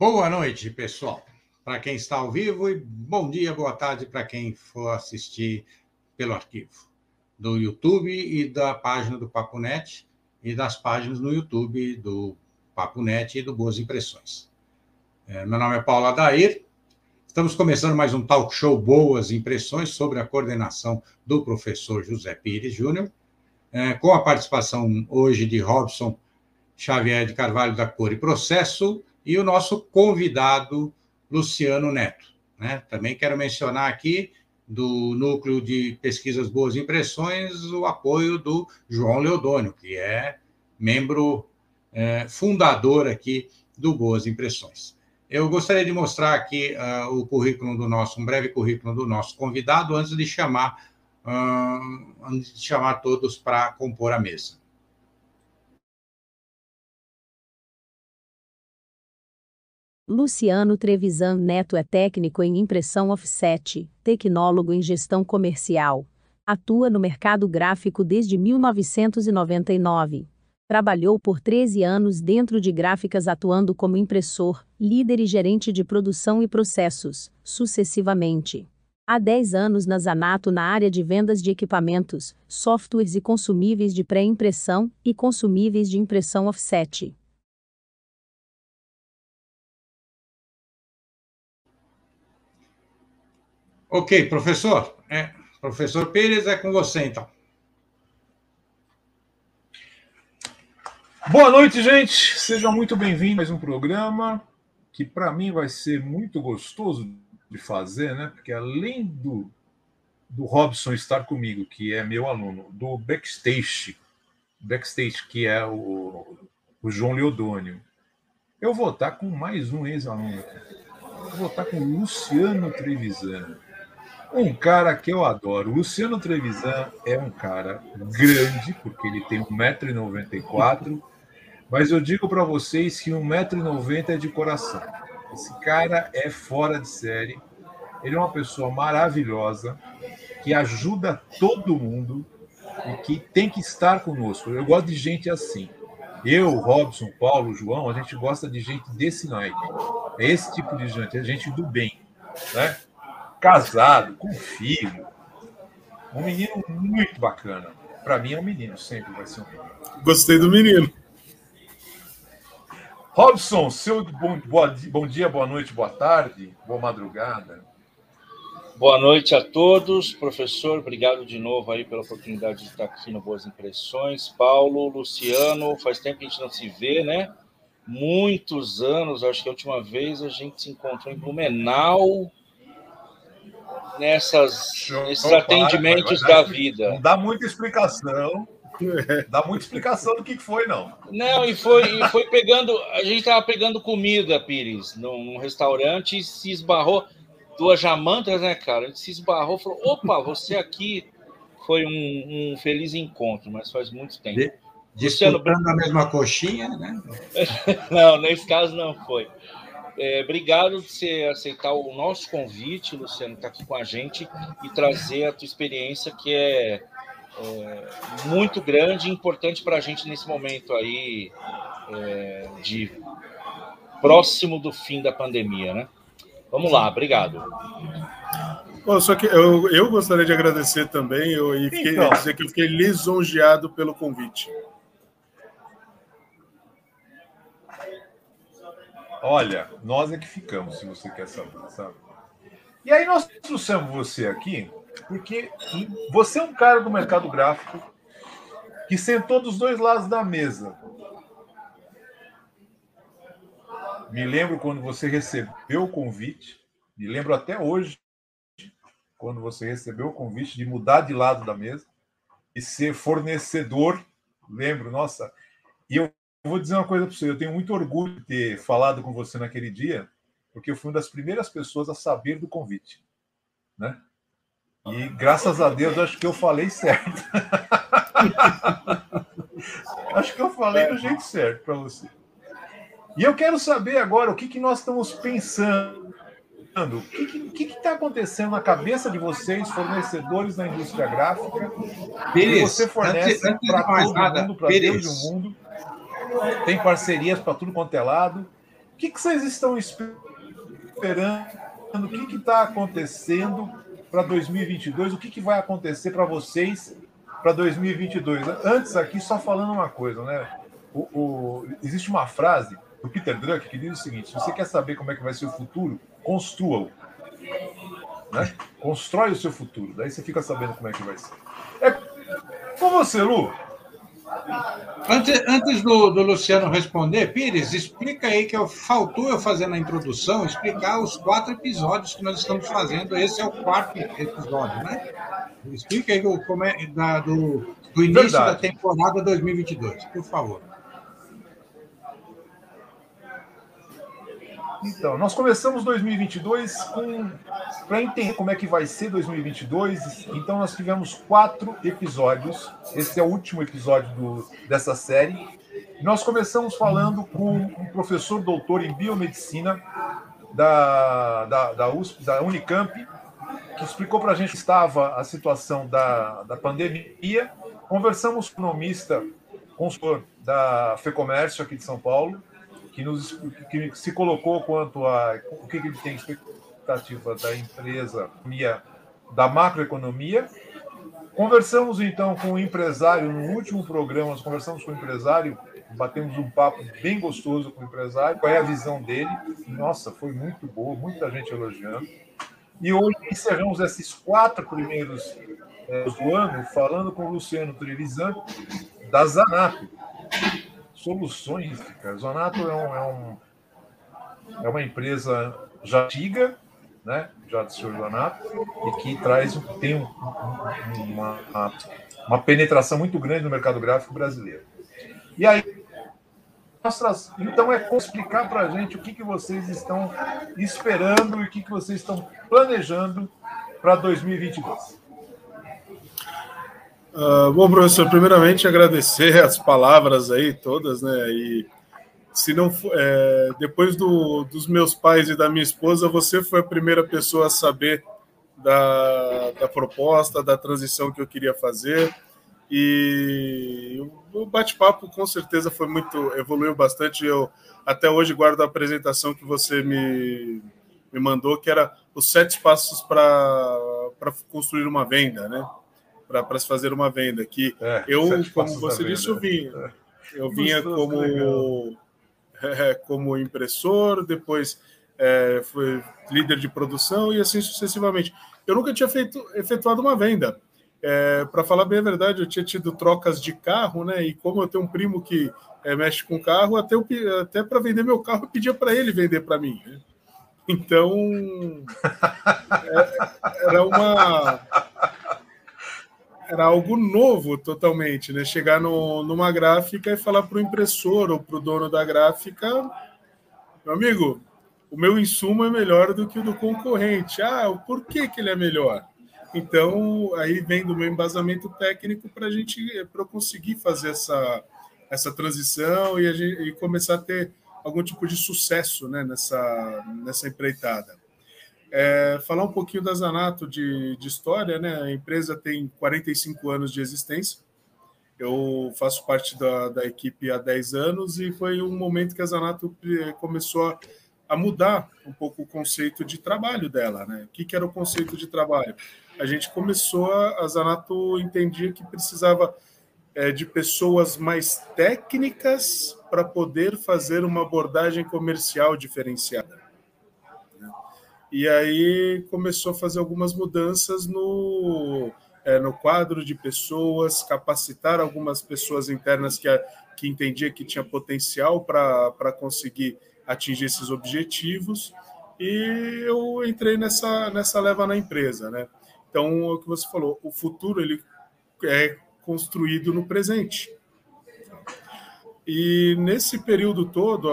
Boa noite, pessoal. Para quem está ao vivo e bom dia, boa tarde para quem for assistir pelo arquivo do YouTube e da página do Papo Net e das páginas no YouTube do Papo Net e do Boas Impressões. É, meu nome é Paulo Adair. Estamos começando mais um talk show Boas Impressões sobre a coordenação do professor José Pires Júnior, é, com a participação hoje de Robson Xavier de Carvalho da Cor e Processo e o nosso convidado, Luciano Neto. Né? Também quero mencionar aqui do Núcleo de Pesquisas Boas Impressões o apoio do João Leodônio, que é membro é, fundador aqui do Boas Impressões. Eu gostaria de mostrar aqui uh, o currículo do nosso, um breve currículo do nosso convidado, antes de chamar, uh, antes de chamar todos para compor a mesa. Luciano Trevisan Neto é técnico em impressão offset, tecnólogo em gestão comercial. Atua no mercado gráfico desde 1999. Trabalhou por 13 anos dentro de gráficas atuando como impressor, líder e gerente de produção e processos, sucessivamente. Há 10 anos na Zanato na área de vendas de equipamentos, softwares e consumíveis de pré-impressão e consumíveis de impressão offset. Ok, professor. É, professor Pires, é com você, então. Boa noite, gente. Sejam muito bem-vindos a mais um programa que, para mim, vai ser muito gostoso de fazer, né? Porque além do, do Robson estar comigo, que é meu aluno, do Backstage, Backstage, que é o, o João Leodônio, eu vou estar com mais um ex-aluno. Vou estar com o Luciano Trevisan um cara que eu adoro. O Luciano Trevisan é um cara grande, porque ele tem 1,94m, mas eu digo para vocês que 1,90m é de coração. Esse cara é fora de série. Ele é uma pessoa maravilhosa, que ajuda todo mundo e que tem que estar conosco. Eu gosto de gente assim. Eu, Robson, Paulo, João, a gente gosta de gente desse naipe. É esse tipo de gente, é gente do bem. Né? Casado, com filho. Um menino muito bacana. Para mim é um menino, sempre vai ser um menino. Gostei do menino. Robson, seu bom, boa, bom dia, boa noite, boa tarde, boa madrugada. Boa noite a todos. Professor, obrigado de novo aí pela oportunidade de estar aqui no Boas Impressões. Paulo, Luciano, faz tempo que a gente não se vê, né? Muitos anos, acho que a última vez a gente se encontrou em Blumenau, nessas, Show, nesses atendimentos vai, da vida. Não dá muita explicação. Dá muita explicação do que foi, não. Não, e foi, e foi pegando. A gente estava pegando comida, Pires, num, restaurante e se esbarrou. Duas jamantas, né, cara? A gente se esbarrou falou: opa, você aqui. Foi um, um feliz encontro, mas faz muito tempo. De, disputando Luciano... a mesma coxinha, né? não, nesse caso não foi. É, obrigado por você aceitar o nosso convite, Luciano, estar tá aqui com a gente e trazer a tua experiência que é, é muito grande e importante para a gente nesse momento aí é, de próximo do fim da pandemia, né? Vamos lá, obrigado. Bom, só que eu, eu gostaria de agradecer também eu, e então. dizer que eu fiquei lisonjeado pelo convite. Olha, nós é que ficamos, se você quer saber, sabe? E aí nós trouxemos você aqui porque você é um cara do mercado gráfico que sentou dos dois lados da mesa. Me lembro quando você recebeu o convite, me lembro até hoje, quando você recebeu o convite de mudar de lado da mesa e ser fornecedor. Lembro, nossa. E eu vou dizer uma coisa para você, eu tenho muito orgulho de ter falado com você naquele dia, porque eu fui uma das primeiras pessoas a saber do convite, né? E graças a Deus acho que eu falei certo. acho que eu falei do jeito certo para você. E eu quero saber agora o que, que nós estamos pensando. O que está acontecendo na cabeça de vocês, fornecedores da indústria gráfica, que você fornece para todo nada, mundo, para Deus e o mundo tem parcerias para tudo quanto é lado. O que, que vocês estão esperando? O que está acontecendo para 2022? O que, que vai acontecer para vocês para 2022? Antes aqui, só falando uma coisa, né? O, o, existe uma frase do Peter Drucker que diz o seguinte: se você quer saber como é que vai ser o futuro, construa-o. Né? Constrói o seu futuro, daí você fica sabendo como é que vai ser. É com você, Lu. Antes, antes do, do, Luciano responder, Pires, explica aí que eu, faltou eu fazer na introdução, explicar os quatro episódios que nós estamos fazendo. Esse é o quarto episódio, né? Explica aí como é, da, do, do início Verdade. da temporada 2022, por favor. Então, nós começamos 2022 com para entender como é que vai ser 2022. Então, nós tivemos quatro episódios. Esse é o último episódio do, dessa série. Nós começamos falando com um professor doutor em biomedicina da, da, da, USP, da Unicamp, que explicou para a gente que estava a situação da, da pandemia. Conversamos com o economista, consultor da FEComércio aqui de São Paulo, que, nos, que se colocou quanto a o que, ele tem expectativa da empresa, da macroeconomia. Conversamos então com o empresário, no último programa, nós conversamos com o empresário, batemos um papo bem gostoso com o empresário, qual é a visão dele. Nossa, foi muito boa, muita gente elogiando. E hoje encerramos esses quatro primeiros é, do ano falando com o Luciano Trevisan, da Zanato soluções, cara. Zonato é, um, é, um, é uma empresa já antiga, né? Já do senhor Zonato, e que traz, tem um, uma, uma penetração muito grande no mercado gráfico brasileiro. E aí, então é explicar para a gente o que, que vocês estão esperando e o que, que vocês estão planejando para 2022. Uh, bom, professor, primeiramente agradecer as palavras aí todas, né? E se não é, depois do, dos meus pais e da minha esposa, você foi a primeira pessoa a saber da, da proposta, da transição que eu queria fazer. E o bate-papo com certeza foi muito, evoluiu bastante. Eu até hoje guardo a apresentação que você me, me mandou, que era os sete passos para construir uma venda, né? Para se fazer uma venda. Que é, eu, como você disse, eu vinha, é. eu vinha como, é, como impressor, depois é, fui líder de produção e assim sucessivamente. Eu nunca tinha feito, efetuado uma venda. É, para falar bem a verdade, eu tinha tido trocas de carro, né? E como eu tenho um primo que é, mexe com carro, até, até para vender meu carro, eu pedia para ele vender para mim. Né? Então, é, era uma era algo novo totalmente, né? Chegar no, numa gráfica e falar para o impressor ou para o dono da gráfica, meu amigo, o meu insumo é melhor do que o do concorrente. Ah, por que, que ele é melhor? Então, aí vem do meu embasamento técnico para a gente, para conseguir fazer essa, essa transição e, gente, e começar a ter algum tipo de sucesso né, nessa, nessa empreitada. É, falar um pouquinho da Zanato de, de história, né? A empresa tem 45 anos de existência. Eu faço parte da, da equipe há 10 anos e foi um momento que a Zanato eh, começou a, a mudar um pouco o conceito de trabalho dela, né? O que, que era o conceito de trabalho? A gente começou, a, a Zanato entendia que precisava é, de pessoas mais técnicas para poder fazer uma abordagem comercial diferenciada. E aí começou a fazer algumas mudanças no, é, no quadro de pessoas, capacitar algumas pessoas internas que, que entendia que tinha potencial para conseguir atingir esses objetivos. E eu entrei nessa, nessa leva na empresa. Né? Então, o que você falou, o futuro ele é construído no presente. E nesse período todo,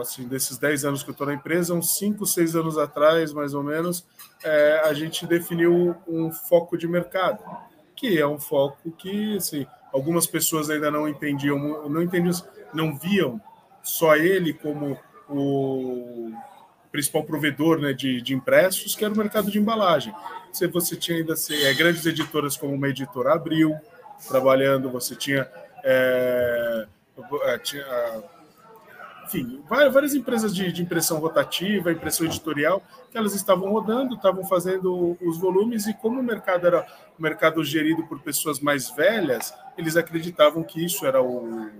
assim, desses 10 anos que eu estou na empresa, uns 5, 6 anos atrás, mais ou menos, é, a gente definiu um foco de mercado, que é um foco que assim, algumas pessoas ainda não entendiam, não entendiam, não viam só ele como o principal provedor né, de, de impressos, que era o mercado de embalagem. Você, você tinha ainda assim, é, grandes editoras como uma editora Abril trabalhando, você tinha. É, enfim, várias empresas de, de, impressão rotativa, impressão editorial, que elas estavam rodando, estavam fazendo os volumes, e como o mercado era um mercado gerido por pessoas mais velhas, eles acreditavam que isso era o.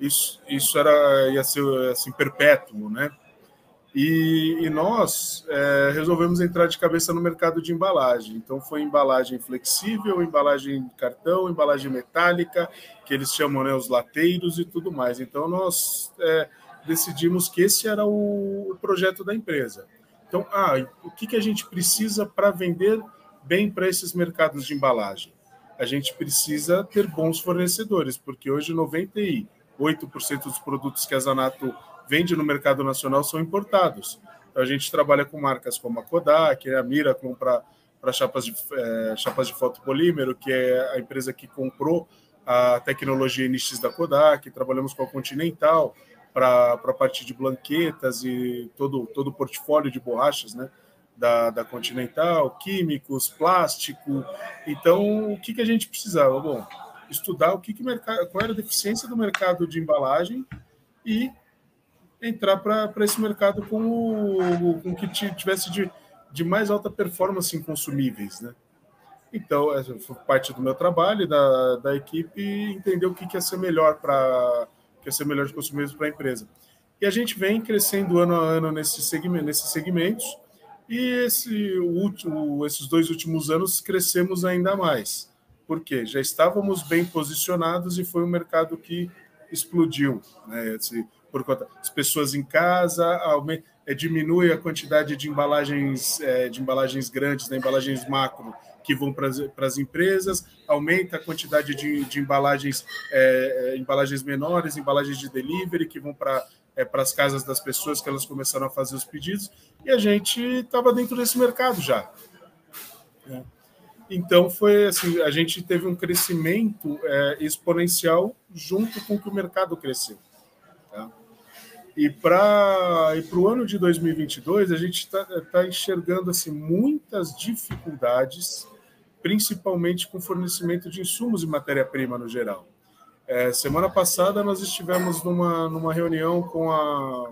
Isso, isso era ia ser assim, perpétuo, né? E, e nós é, resolvemos entrar de cabeça no mercado de embalagem. Então, foi embalagem flexível, embalagem cartão, embalagem metálica, que eles chamam né, os lateiros e tudo mais. Então, nós é, decidimos que esse era o, o, projeto da empresa. Então, ah, o que, que a gente precisa para vender bem para esses mercados de embalagem? A gente precisa ter bons fornecedores, porque hoje 98% dos produtos que a Zanato vende no mercado nacional são importados. Então, a gente trabalha com marcas como a Kodak, a Miraclon para chapas de, é, chapas de fotopolímero, que é a empresa que comprou a tecnologia NX da Kodak, trabalhamos com a Continental para a parte de blanquetas e todo, todo o portfólio de borrachas né, da, da Continental, químicos, plástico. Então, o que, que a gente precisava? Bom, estudar o que, que mercado, qual era a deficiência do mercado de embalagem e entrar para esse mercado com o, com que tivesse de, de mais alta performance em consumíveis, né? Então, essa foi parte do meu trabalho, da, da equipe, entender o que, que ia ser melhor para que ia ser melhor de consumíveis para a empresa. E a gente vem crescendo ano a ano nesse segmento, nesses segmentos, e esse, último, esses dois últimos anos crescemos ainda mais. Por quê? Já estávamos bem posicionados e foi um mercado que explodiu. Né? Esse, por conta das pessoas em casa, aumenta, é, diminui a quantidade de embalagens é, de embalagens grandes, né, embalagens macro que vão para as empresas, aumenta a quantidade de, de embalagens é, embalagens menores, embalagens de delivery que vão para é, para as casas das pessoas que elas começaram a fazer os pedidos e a gente estava dentro desse mercado já. É. Então foi assim, a gente teve um crescimento exponencial junto com que o mercado cresceu. E para e o ano de 2022, a gente está tá enxergando assim, muitas dificuldades, principalmente com fornecimento de insumos e matéria-prima no geral. É, semana passada, nós estivemos numa, numa reunião com a,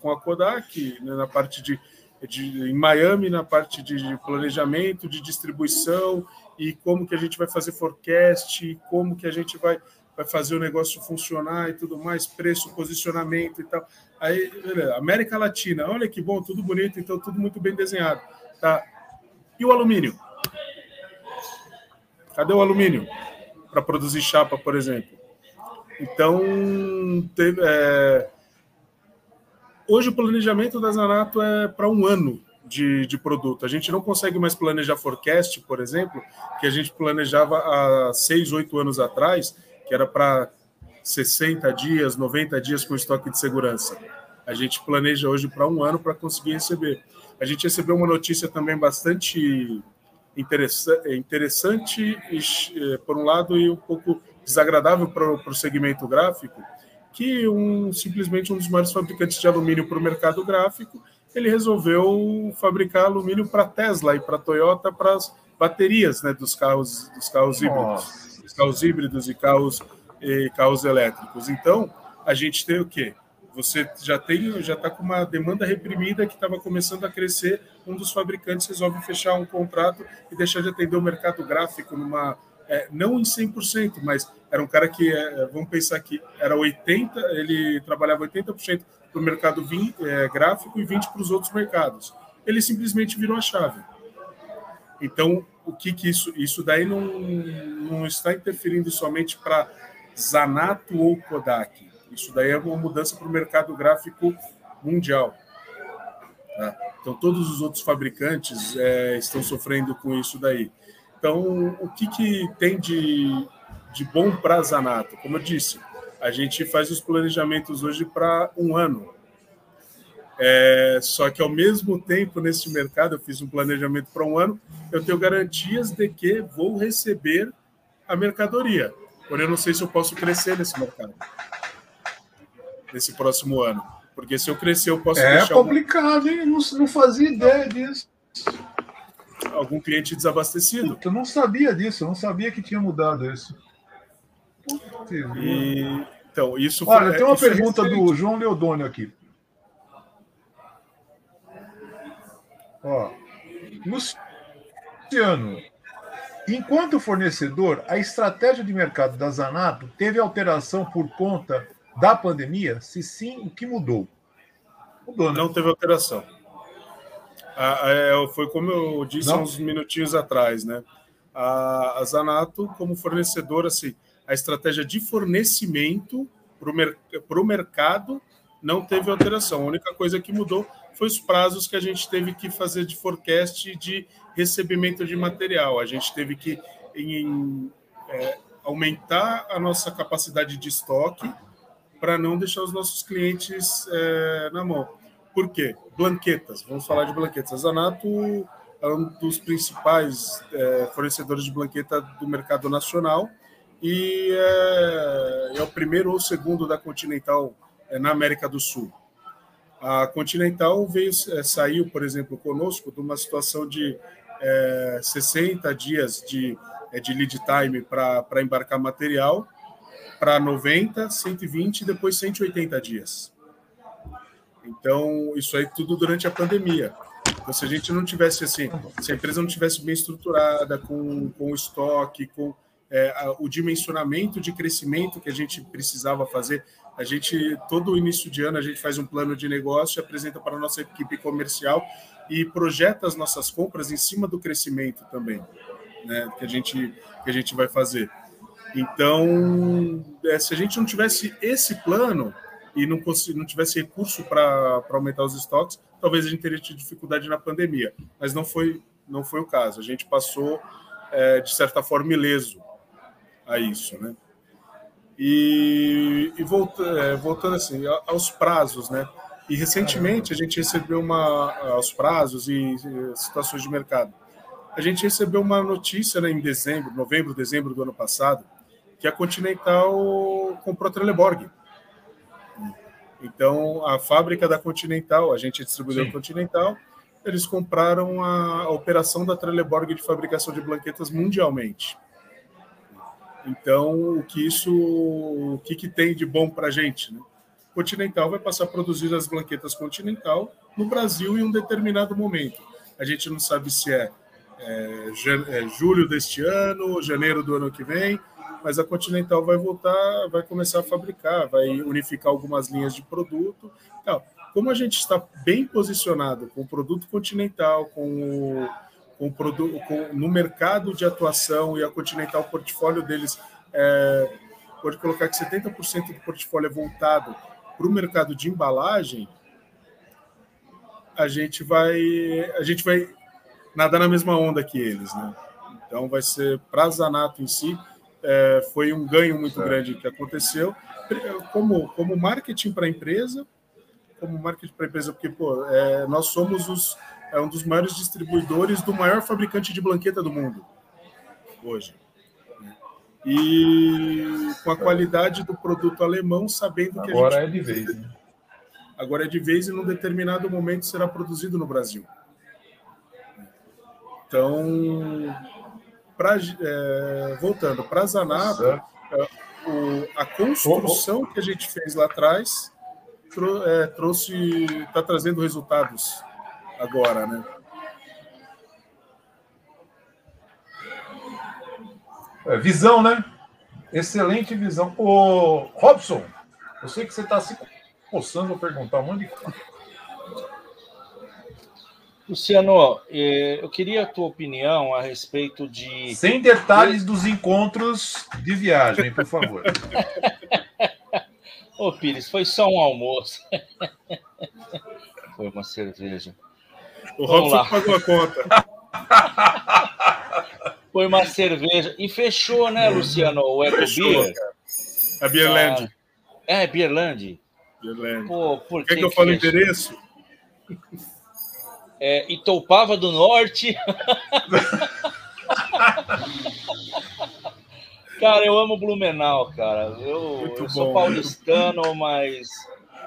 com a Kodak, né, na parte de, de, em Miami, na parte de planejamento, de distribuição, e como que a gente vai fazer forecast, como que a gente vai vai fazer o negócio funcionar e tudo mais, preço, posicionamento e tal. Aí. América Latina, olha que bom, tudo bonito, então tudo muito bem desenhado. Tá. E o alumínio? Cadê o alumínio para produzir chapa, por exemplo? Então, teve, é... hoje o planejamento da Zanato é para um ano de, de, produto. A gente não consegue mais planejar forecast, por exemplo, que a gente planejava há seis, oito anos atrás, que era para 60 dias, 90 dias com estoque de segurança. A gente planeja hoje para um ano para conseguir receber. A gente recebeu uma notícia também bastante interessante, eh, por um lado, e um pouco desagradável para o segmento gráfico, que um, simplesmente um dos maiores fabricantes de alumínio para o mercado gráfico, ele resolveu fabricar alumínio para Tesla e para Toyota para as baterias né, dos carros, dos carros híbridos carros híbridos e carros, e carros elétricos. Então, a gente tem o quê? Você já tem, já está com uma demanda reprimida que estava começando a crescer. Um dos fabricantes resolve fechar um contrato e deixar de atender o mercado gráfico numa é, não em 100%, mas era um cara que, é, vamos pensar que era 80%, ele trabalhava 80% para o mercado vim, é, gráfico e 20% para os outros mercados. Ele simplesmente virou a chave. Então, o que, que isso. Isso daí não, não está interferindo somente para Zanato ou Kodak. Isso daí é uma mudança para o mercado gráfico mundial. Tá? Então, todos os outros fabricantes é, estão sofrendo com isso daí. Então, o que, que tem de, de bom para Zanato? Como eu disse, a gente faz os planejamentos hoje para um ano. É, só que ao mesmo tempo, nesse mercado, eu fiz um planejamento para um ano, eu tenho garantias de que vou receber a mercadoria. Porém, eu não sei se eu posso crescer nesse mercado, nesse próximo ano. Porque se eu crescer, eu posso é deixar. É complicado, hein? Não, não fazia ideia disso. Algum cliente desabastecido. Eu não sabia disso, eu não sabia que tinha mudado isso. E, Então, isso Olha, foi, tem uma pergunta do João Leodônio aqui. Ó, Luciano, enquanto fornecedor, a estratégia de mercado da Zanato teve alteração por conta da pandemia? Se sim, o que mudou? Mudou, né? Não teve alteração. Ah, é, foi como eu disse Não. uns minutinhos atrás, né? A, a Zanato, como fornecedor, assim, a estratégia de fornecimento para o mer mercado não teve alteração. A única coisa que mudou foi os prazos que a gente teve que fazer de forecast de recebimento de material. A gente teve que em, é, aumentar a nossa capacidade de estoque para não deixar os nossos clientes é, na mão. Por quê? Blanquetas. Vamos falar de blanquetas. A Zanato é um dos principais é, fornecedores de blanqueta do mercado nacional e é, é o primeiro ou segundo da Continental é, na América do Sul. A Continental veio, é, saiu, por exemplo, conosco de uma situação de é, 60 dias de, é, de lead time para embarcar material, para 90, 120 e depois 180 dias. Então, isso aí tudo durante a pandemia. Então, se a gente não tivesse assim, se a empresa não tivesse bem estruturada, com, com estoque, com é, o dimensionamento de crescimento que a gente precisava fazer, a gente, todo início de ano, a gente faz um plano de negócio, apresenta para a nossa equipe comercial e projeta as nossas compras em cima do crescimento também, né, que, a gente, que a gente vai fazer. Então, é, se a gente não tivesse esse plano e não, não tivesse recurso para aumentar os estoques, talvez a gente teria tido dificuldade na pandemia. Mas não foi, não foi o caso. A gente passou, é, de certa forma, ileso a isso, né? E, e voltando, é, voltando assim aos prazos, né? E recentemente a gente recebeu uma aos prazos e, e situações de mercado. A gente recebeu uma notícia né, em dezembro, novembro, dezembro do ano passado, que a Continental comprou a Trelleborg. Então, a fábrica da Continental, a gente distribuiu a Continental, eles compraram a, a operação da Trelleborg de fabricação de blanquetas mundialmente. Então, o que isso, o que, que tem de bom para a gente? Né? Continental vai passar a produzir as blanquetas Continental no Brasil em um determinado momento. A gente não sabe se é, é, é julho deste ano, janeiro do ano que vem, mas a Continental vai voltar, vai começar a fabricar, vai unificar algumas linhas de produto. Então, como a gente está bem posicionado com o produto Continental, com o com, produto, com, no mercado de atuação e a Continental, o portfólio deles é, pode colocar que 70% do portfólio é voltado para o mercado de embalagem, a gente vai a gente vai nadar na mesma onda que eles, né? Então vai ser para Zanato em si é, foi um ganho muito certo. grande que aconteceu como como marketing para a empresa, como marketing para a empresa porque pô, é, nós somos os é um dos maiores distribuidores do maior fabricante de blanqueta do mundo hoje. E com a qualidade do produto alemão, sabendo que agora a gente... é de vez. Né? Agora é de vez e num determinado momento será produzido no Brasil. Então, pra, é, voltando para Zanato, é, a construção que a gente fez lá atrás trou, é, trouxe, está trazendo resultados agora, né? É, visão, né? Excelente visão. Ô, Robson, eu sei que você está se coçando a perguntar um monte de coisa. Luciano, é, eu queria a tua opinião a respeito de. Sem detalhes dos encontros de viagem, por favor. Ô, Pires, foi só um almoço. foi uma cerveja. O Robson pagou a conta. Foi uma cerveja. E fechou, né, Luciano? O Eco fechou, Beer. A Beerland. Ah, é, Beerland. Beerland. Pô, por Quer que, que eu fale o endereço? É, Itoupava do Norte. cara, eu amo Blumenau, cara. Eu, eu sou paulistano, mas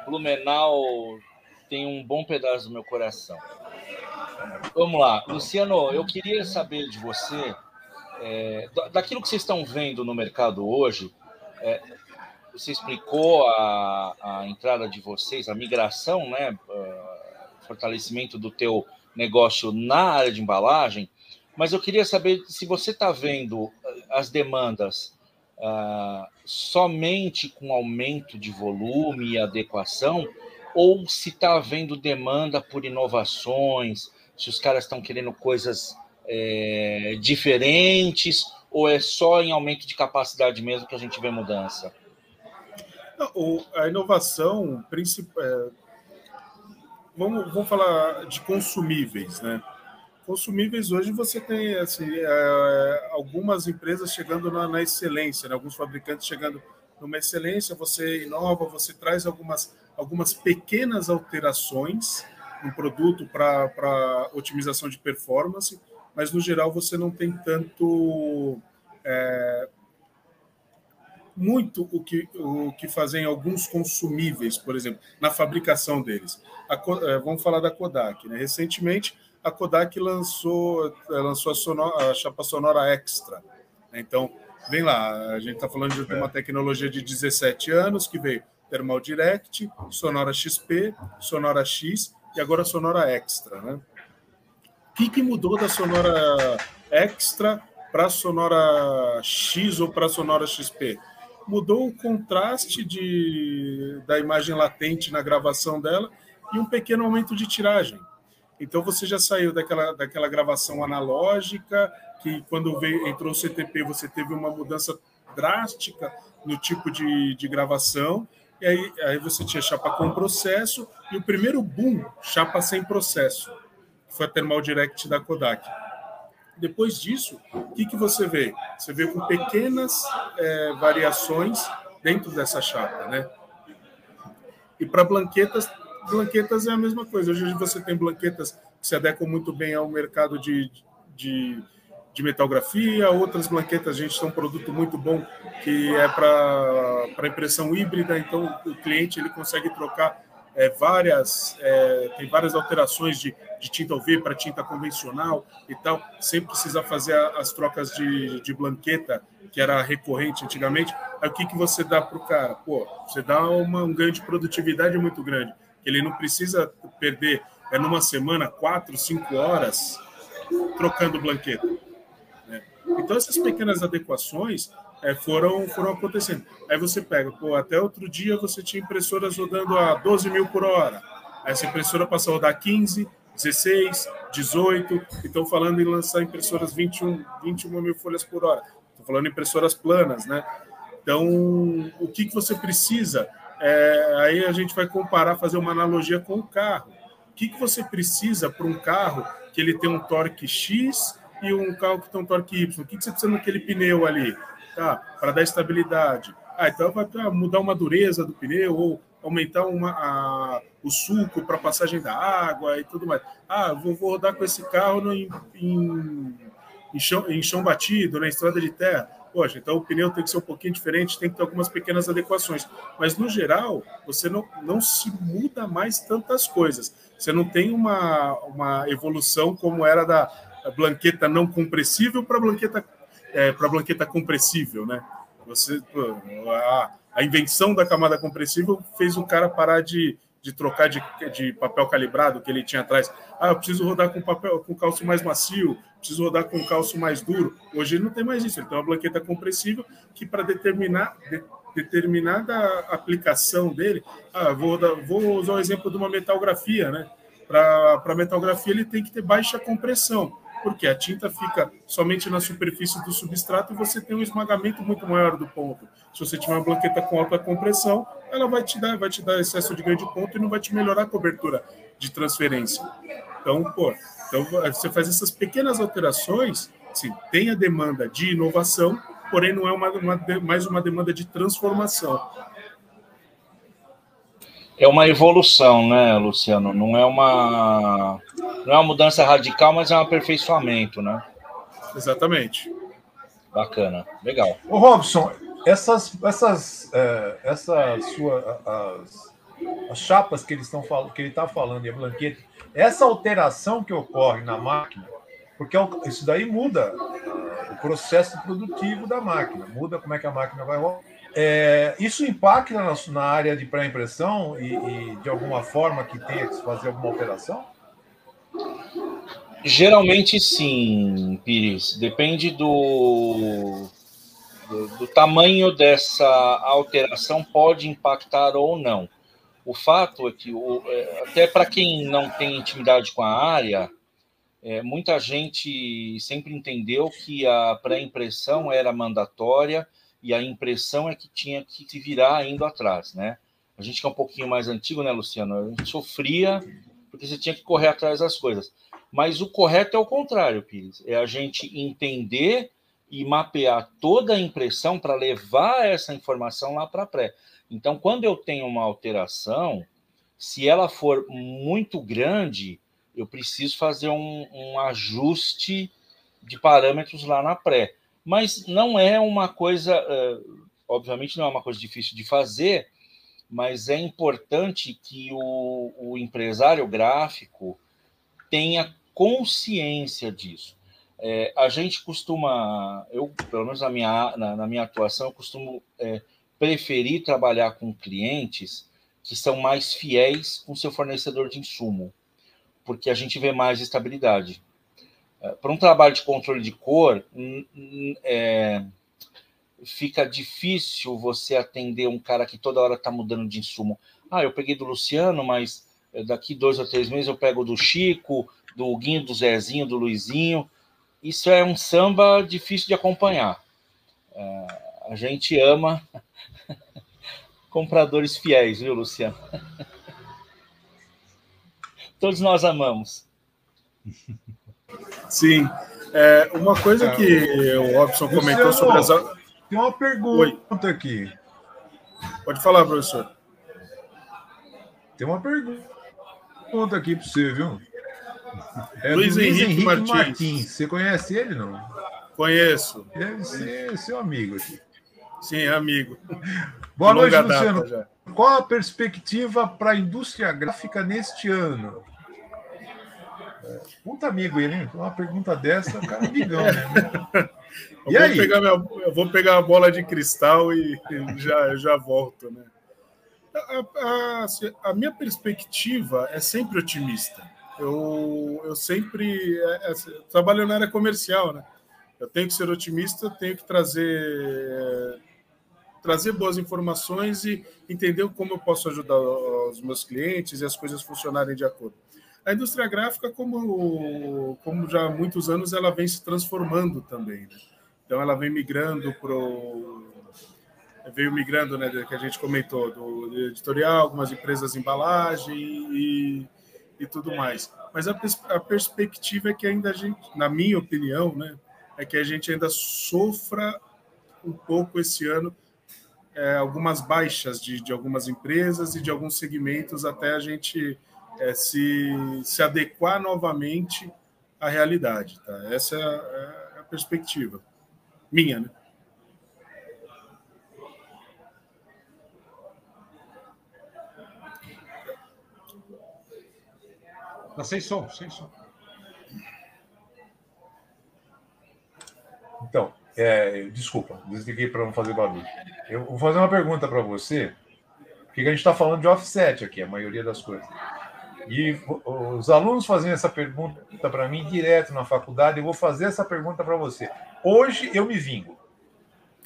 Blumenau tem um bom pedaço do meu coração. Vamos lá, Luciano, eu queria saber de você, é, daquilo que vocês estão vendo no mercado hoje, é, você explicou a, a entrada de vocês, a migração, né, uh, fortalecimento do teu negócio na área de embalagem, mas eu queria saber se você está vendo as demandas uh, somente com aumento de volume e adequação, ou se está havendo demanda por inovações, se os caras estão querendo coisas é, diferentes, ou é só em aumento de capacidade mesmo que a gente vê mudança? a inovação principal. É, vamos, vamos falar de consumíveis, né? Consumíveis hoje você tem assim, é, algumas empresas chegando na, na excelência, né? alguns fabricantes chegando numa excelência, você inova, você traz algumas, algumas pequenas alterações no produto para otimização de performance, mas no geral você não tem tanto é, muito o que, o que fazem alguns consumíveis, por exemplo, na fabricação deles. A, é, vamos falar da Kodak. Né? Recentemente, a Kodak lançou, é, lançou a, sonora, a chapa sonora Extra. Então, vem lá, a gente está falando de uma tecnologia de 17 anos que veio Thermal Direct, Sonora XP, Sonora X e agora Sonora Extra. Né? O que, que mudou da Sonora Extra para a Sonora X ou para a Sonora XP? mudou o contraste de, da imagem latente na gravação dela e um pequeno aumento de tiragem. Então você já saiu daquela, daquela gravação analógica, que quando veio, entrou o CTP você teve uma mudança drástica no tipo de, de gravação, e aí, aí você tinha chapa com processo, e o primeiro boom, chapa sem processo, que foi a Thermal Direct da Kodak. Depois disso, o que, que você vê? Você vê com pequenas é, variações dentro dessa chapa, né? E para blanquetas, blanquetas é a mesma coisa. Hoje você tem blanquetas que se adequam muito bem ao mercado de, de, de metalgrafia, outras blanquetas, a gente tem um produto muito bom que é para impressão híbrida, então o cliente ele consegue trocar é, várias, é, tem várias alterações de, de tinta UV para tinta convencional e tal, sem precisar fazer as trocas de, de blanqueta, que era recorrente antigamente. Aí o que, que você dá para o cara? Pô, você dá uma, um ganho de produtividade muito grande. Ele não precisa perder, é numa semana, quatro, cinco horas trocando blanqueta. Então, essas pequenas adequações é, foram, foram acontecendo. Aí você pega, pô, até outro dia você tinha impressoras rodando a 12 mil por hora. Essa impressora passou a rodar 15, 16, 18. Estou falando em lançar impressoras 21, 21 mil folhas por hora. Estou falando impressoras planas, né? Então, o que, que você precisa? É, aí a gente vai comparar, fazer uma analogia com o carro. O que, que você precisa para um carro que ele tem um torque X e um carro que tem um torque Y? O que, que você precisa naquele pneu ali? tá? para dar estabilidade. Ah, então vai mudar uma dureza do pneu ou aumentar uma, a, o suco para passagem da água e tudo mais. Ah, vou, vou rodar com esse carro no, em, em, em, chão, em chão batido, na estrada de terra. Poxa, então o pneu tem que ser um pouquinho diferente, tem que ter algumas pequenas adequações. Mas, no geral, você não, não se muda mais tantas coisas. Você não tem uma, uma evolução como era da blanqueta não compressível para blanqueta é, para blanqueta compressível, né? Você, a, a, invenção da camada compressível fez o cara parar de, de trocar de, de papel calibrado que ele tinha atrás. Ah, eu preciso rodar com papel com calço mais macio, preciso rodar com calço mais duro. Hoje ele não tem mais isso, ele tem uma blanqueta compressível que para determinar de, determinada aplicação dele, ah, vou, vou usar o exemplo de uma metalgrafia, né? Para metalgrafia ele tem que ter baixa compressão porque a tinta fica somente na superfície do substrato e você tem um esmagamento muito maior do ponto. Se você tiver uma blanqueta com alta compressão, ela vai te dar, vai te dar excesso de ganho de ponto e não vai te melhorar a cobertura de transferência. Então, pô, então você faz essas pequenas alterações, sim, tem a demanda de inovação, porém não é uma, uma mais uma demanda de transformação é uma evolução, né, Luciano? Não é uma não é uma mudança radical, mas é um aperfeiçoamento, né? Exatamente. Bacana, legal. Ô Robson, essas essas é, essa sua as, as chapas que eles estão falando, que ele está falando e a blanqueta, essa alteração que ocorre na máquina, porque é isso daí muda o processo produtivo da máquina, muda como é que a máquina vai É, isso impacta na, na área de pré-impressão e, e, de alguma forma que tenha que fazer alguma operação? Geralmente sim, Pires. Depende do, do, do tamanho dessa alteração, pode impactar ou não. O fato é que, o, é, até para quem não tem intimidade com a área, é, muita gente sempre entendeu que a pré-impressão era mandatória e a impressão é que tinha que se virar indo atrás, né? A gente que é um pouquinho mais antigo, né, Luciano? A gente sofria porque você tinha que correr atrás das coisas. Mas o correto é o contrário, Pires. É a gente entender e mapear toda a impressão para levar essa informação lá para pré. Então, quando eu tenho uma alteração, se ela for muito grande, eu preciso fazer um, um ajuste de parâmetros lá na pré. Mas não é uma coisa, uh, obviamente, não é uma coisa difícil de fazer, mas é importante que o, o empresário gráfico tenha consciência disso. É, a gente costuma, eu, pelo menos na minha, na, na minha atuação, eu costumo é, preferir trabalhar com clientes que são mais fiéis com seu fornecedor de insumo, porque a gente vê mais estabilidade. É, Para um trabalho de controle de cor, é, fica difícil você atender um cara que toda hora está mudando de insumo. Ah, eu peguei do Luciano, mas é, daqui dois ou três meses eu pego do Chico, do Guinho, do Zezinho, do Luizinho. Isso é um samba difícil de acompanhar. É, a gente ama compradores fiéis, viu, Luciano? Todos nós amamos. Sim. É, uma coisa que o Robson comentou sobre as. Tem uma pergunta Oi. aqui. Pode falar, professor. Tem uma pergunta aqui para você, viu? É Luiz, Henrique, Henrique Martins. Martins. Você conhece ele, não? Conheço. Deve ser seu amigo aqui. Sim, amigo. Boa noite, Luciano. Qual a perspectiva para a indústria gráfica neste ano? Puta amigo ele, hein? Uma pergunta dessa, o cara é amigão, né? e eu, aí? Pegar minha, eu vou pegar a bola de cristal e, e já, já volto, né? A, a, assim, a, minha perspectiva é sempre otimista. Eu, eu sempre é, é, trabalho na área comercial, né? Eu tenho que ser otimista, tenho que trazer trazer boas informações e entender como eu posso ajudar os meus clientes e as coisas funcionarem de acordo. A indústria gráfica, como, como já há muitos anos, ela vem se transformando também. Né? Então, ela vem migrando para veio migrando, né, que a gente comentou, do editorial, algumas empresas embalagem e, e tudo mais. Mas a, a perspectiva é que ainda a gente, na minha opinião, né, é que a gente ainda sofra um pouco esse ano é, algumas baixas de, de algumas empresas e de alguns segmentos até a gente é, se, se adequar novamente à realidade. Tá? Essa é a, é a perspectiva minha, né? Tá sem som, sem som. Então, é, desculpa, desliguei para não fazer barulho. Eu vou fazer uma pergunta para você, porque a gente está falando de offset aqui, a maioria das coisas. E os alunos fazem essa pergunta para mim direto na faculdade, eu vou fazer essa pergunta para você. Hoje eu me vingo.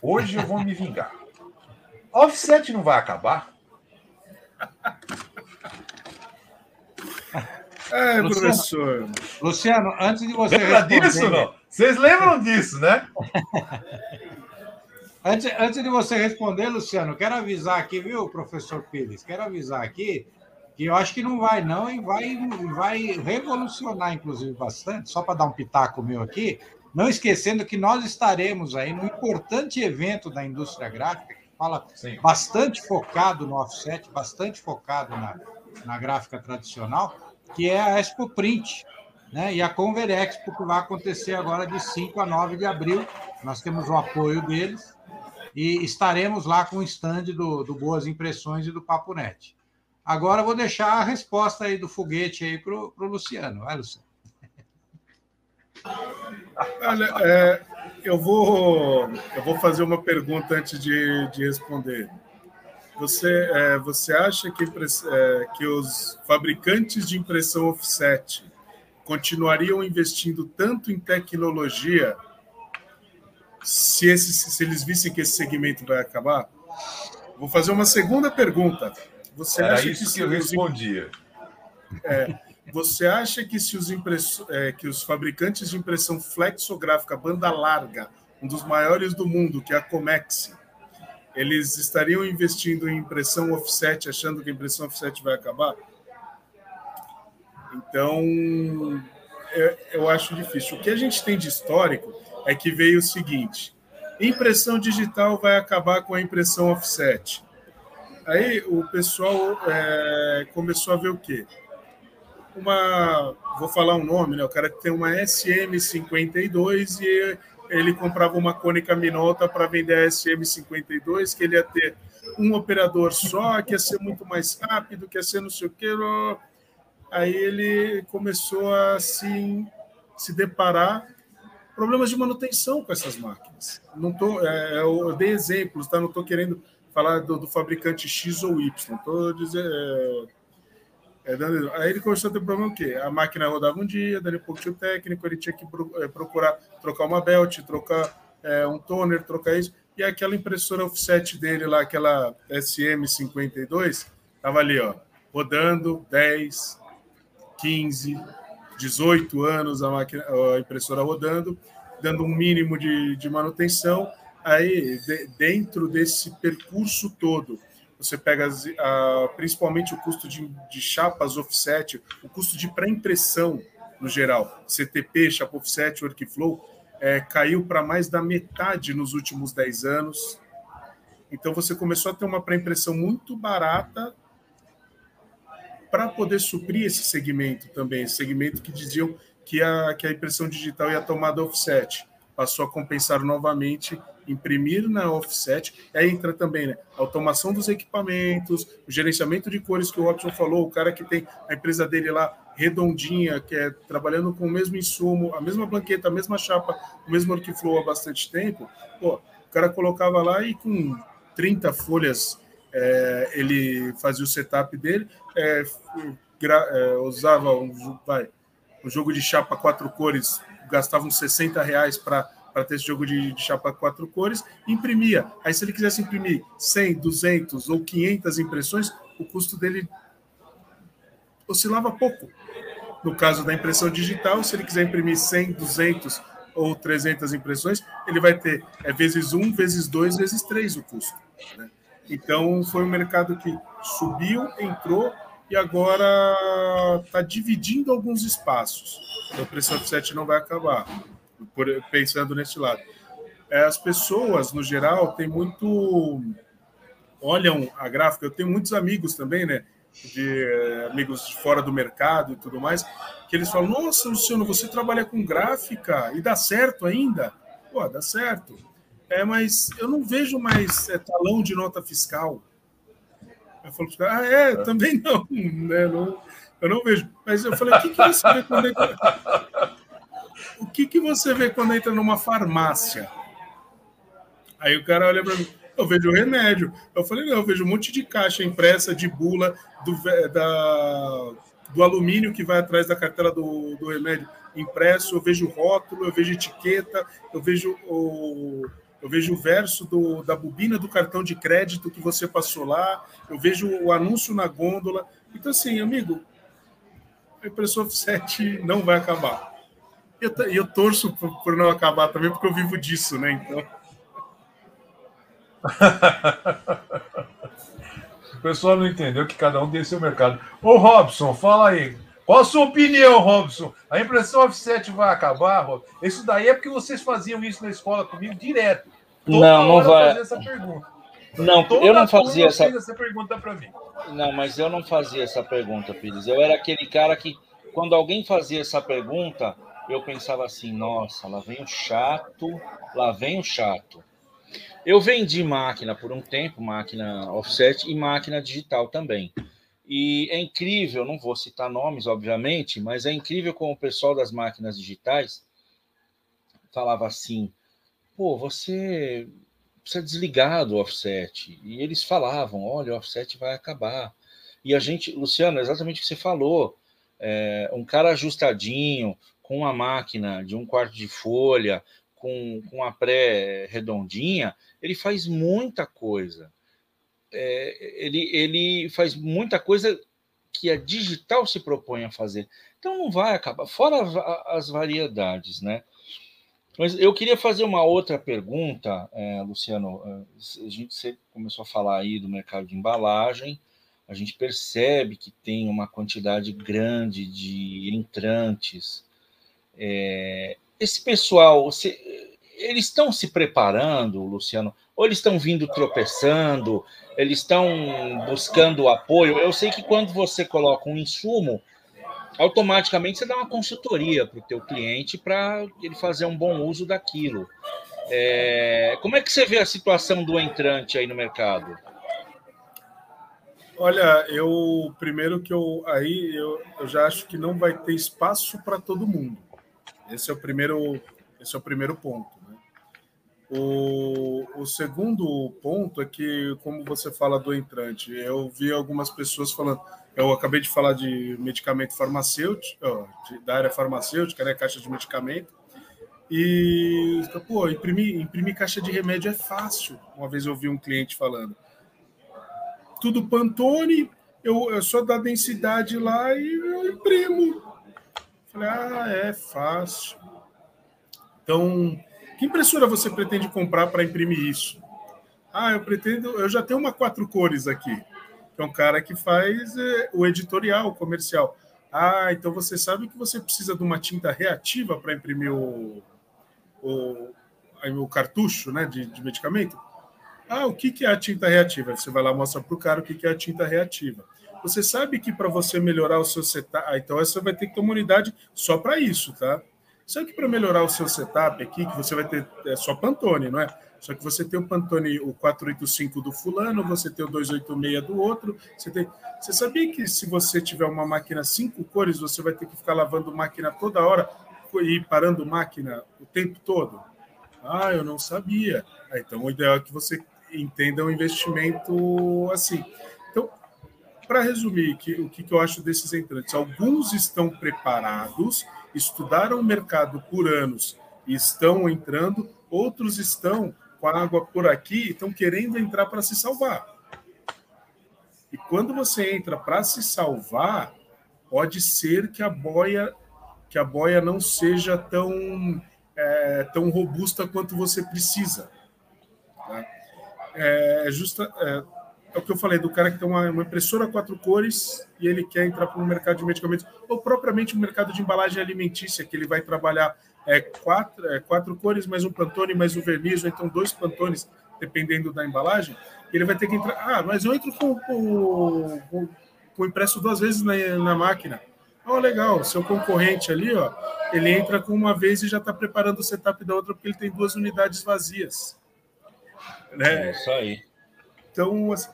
Hoje eu vou me vingar. Offset não vai acabar? É, professor. Luciano, antes de você Lembra responder... disso, não? Vocês lembram disso, né? antes, antes de você responder, Luciano, quero avisar aqui, viu, professor Pires? Quero avisar aqui que eu acho que não vai, não, e vai, vai revolucionar, inclusive, bastante, só para dar um pitaco meu aqui, não esquecendo que nós estaremos aí no importante evento da indústria gráfica, que fala Sim. bastante focado no offset, bastante focado na, na gráfica tradicional, que é a Expo Print, né? E a Conver Expo, que vai acontecer agora de 5 a 9 de abril. Nós temos o apoio deles e estaremos lá com o stand do, do Boas Impressões e do Papo Net. Agora vou deixar a resposta aí do foguete aí para o Luciano. Vai, Luciano. Olha, é, eu vou, eu vou fazer uma pergunta antes de, de responder. Você, é, você acha que, é, que os fabricantes de impressão offset continuariam investindo tanto em tecnologia se, esse, se eles vissem que esse segmento vai acabar? Vou fazer uma segunda pergunta. Você Era acha isso que, que eu respondia. É, você acha que se os. É, que os fabricantes de impressão flexográfica banda larga, um dos maiores do mundo, que é a Comex, eles estariam investindo em impressão offset, achando que a impressão offset vai acabar? Então, eu, eu acho difícil. O que a gente tem de histórico é que veio o seguinte: impressão digital vai acabar com a impressão offset. Aí o pessoal é, começou a ver o quê? Uma, vou falar um nome, né? O cara que tem uma SM52 e ele comprava uma cônica Minolta para vender a SM52, que ele ia ter um operador só, que ia ser muito mais rápido, que ia ser não sei o quê. Aí ele começou a se, se deparar problemas de manutenção com essas máquinas. Não tô, é, eu dei exemplos, tá? Não estou querendo falar do, do, fabricante X ou Y. Estou dizendo. É, é, aí ele começou a ter problema o quê? A máquina rodava um dia, daí pouco tinha o técnico, ele tinha que é, procurar trocar uma belt, trocar é, um toner, trocar isso. E aquela impressora offset dele lá, aquela SM52, estava ali, ó, rodando 10, 15, 18 anos a, máquina, a impressora rodando, dando um mínimo de, de manutenção. Aí, de, dentro desse percurso todo, você pega as, principalmente o custo de, de chapas offset, o custo de pré-impressão no geral, CTP, chapa offset, workflow, é, caiu para mais da metade nos últimos 10 anos. Então você começou a ter uma pré-impressão muito barata para poder suprir esse segmento também, esse segmento que diziam que a, que a impressão digital ia tomar da offset. Passou a compensar novamente, imprimir na offset. Aí entra também né, a automação dos equipamentos, o gerenciamento de cores que o Robson falou, o cara que tem a empresa dele lá redondinha, que é trabalhando com o mesmo insumo, a mesma blanqueta, a mesma chapa, o mesmo workflow há bastante tempo, pô, o cara colocava lá e com 30 folhas é, ele fazia o setup dele, é, é, usava um, vai, um jogo de chapa quatro cores, gastava uns 60 reais para ter esse jogo de, de, chapa quatro cores, imprimia. Aí, se ele quisesse imprimir 100, 200 ou 500 impressões, o custo dele oscilava pouco. No caso da impressão digital, se ele quiser imprimir 100, 200 ou 300 impressões, ele vai ter é, vezes 1, vezes 2, vezes 3 o custo. Né? Então, foi um mercado que subiu, entrou e agora está dividindo alguns espaços. Então, o preço offset não vai acabar, por, pensando nesse lado. É, as pessoas, no geral, têm muito. Olham a gráfica. Eu tenho muitos amigos também, né? De amigos de fora do mercado e tudo mais, que eles falam: Nossa, Luciano, você trabalha com gráfica e dá certo ainda? Pô, dá certo é, mas eu não vejo mais é, talão de nota fiscal. Eu falo ah, é, também não, né? Não, eu não vejo. Mas eu falei, o que, que você vê quando entra... O que, que você vê quando entra numa farmácia? Aí o cara olha para mim, eu vejo remédio. Eu falei, não, eu vejo um monte de caixa impressa de bula do, da, do alumínio que vai atrás da cartela do, do remédio impresso, eu vejo rótulo, eu vejo etiqueta, eu vejo o, eu vejo o verso do, da bobina do cartão de crédito que você passou lá, eu vejo o anúncio na gôndola. Então, assim, amigo, a impressora offset não vai acabar. E eu, eu, torço por, por, não acabar também, porque eu vivo disso, né? Então. o pessoal não entendeu que cada um tem seu mercado. Ô, Robson, fala aí. Qual a sua opinião, Robson? A impressão offset vai acabar, Robson? Isso daí é porque vocês faziam isso na escola comigo direto. Toda não, não vai. Essa pergunta. Não, Toda eu não fazia essa... essa pergunta para mim. Não, mas eu não fazia essa pergunta, Pires. Eu era aquele cara que, quando alguém fazia essa pergunta, eu pensava assim: nossa, lá vem o chato, lá vem o chato. Eu vendi máquina por um tempo, máquina offset e máquina digital também. E é incrível, não vou citar nomes, obviamente, mas é incrível como o pessoal das máquinas digitais falava assim: pô, você precisa desligar do offset. E eles falavam, olha, o offset vai acabar. E a gente, Luciano, exatamente o que você falou, é, um cara ajustadinho, com uma máquina de um quarto de folha, com, com a pré redondinha, ele faz muita coisa. É, ele, ele faz muita coisa que a digital se propõe a fazer. Então não vai acabar, fora as, variedades, né? Mas eu queria fazer uma outra pergunta, é, Luciano. É, a gente você começou a falar aí do mercado de embalagem, a gente percebe que tem uma quantidade grande de entrantes. É, esse pessoal, você, eles estão se preparando, Luciano? Ou eles estão vindo tropeçando? Eles estão buscando apoio? Eu sei que quando você coloca um insumo, automaticamente você dá uma consultoria para o teu cliente para ele fazer um bom uso daquilo. É, como é que você vê a situação do entrante aí no mercado? Olha, eu primeiro que eu aí eu, eu já acho que não vai ter espaço para todo mundo. Esse é o primeiro, esse é o primeiro ponto. Né? O, o segundo ponto é que, como você fala do entrante, eu vi algumas pessoas falando, eu acabei de falar de medicamento farmacêutico, de, da área farmacêutica, né, caixa de medicamento, e, pô, imprimir, imprimir caixa de remédio é fácil. Uma vez eu ouvi um cliente falando. Tudo Pantone, eu, eu sou da densidade lá e eu imprimo. Falei, ah, é fácil. Então, que impressora você pretende comprar para imprimir isso? Ah, eu pretendo, eu já tenho uma quatro cores aqui é um cara que faz é, o editorial, o comercial. Ah, então você sabe que você precisa de uma tinta reativa para imprimir o, o, o cartucho né, de, de, medicamento? Ah, o que, que é a tinta reativa? Você vai lá mostra para o cara o que, que é a tinta reativa. Você sabe que para você melhorar o seu setup, ah, então você vai ter que ter uma unidade só para isso, tá? Sabe que para melhorar o seu setup aqui, que você vai ter é só Pantone, não é? Só que você tem o Pantone, o 485 do fulano, você tem o 286 do outro. Você, tem... você sabia que se você tiver uma máquina cinco cores, você vai ter que ficar lavando máquina toda hora e parando máquina o tempo todo? Ah, eu não sabia. Ah, então o ideal é que você entenda o investimento assim. Para resumir, que, o que, que eu acho desses entrantes? Alguns estão preparados, estudaram o mercado por anos e estão entrando, outros estão com a água por aqui estão querendo entrar para se salvar. E quando você entra para se salvar, pode ser que a boia que a boia não seja tão é, tão robusta quanto você precisa. Tá? É, justa, é, é, o que eu falei do cara que tem uma, uma impressora quatro cores e ele quer entrar para o mercado de medicamentos ou propriamente o mercado de embalagem alimentícia que ele vai trabalhar é, quatro, é, quatro cores, mais um pantone, mais um verniz, ou então dois pantones, dependendo da embalagem, ele vai ter que entrar. Ah, mas eu entro com, com, com, com impresso duas vezes na, na máquina. Oh, legal, seu concorrente ali, ó, ele entra com uma vez e já está preparando o setup da outra, porque ele tem duas unidades vazias. Né? É isso aí. Então, assim,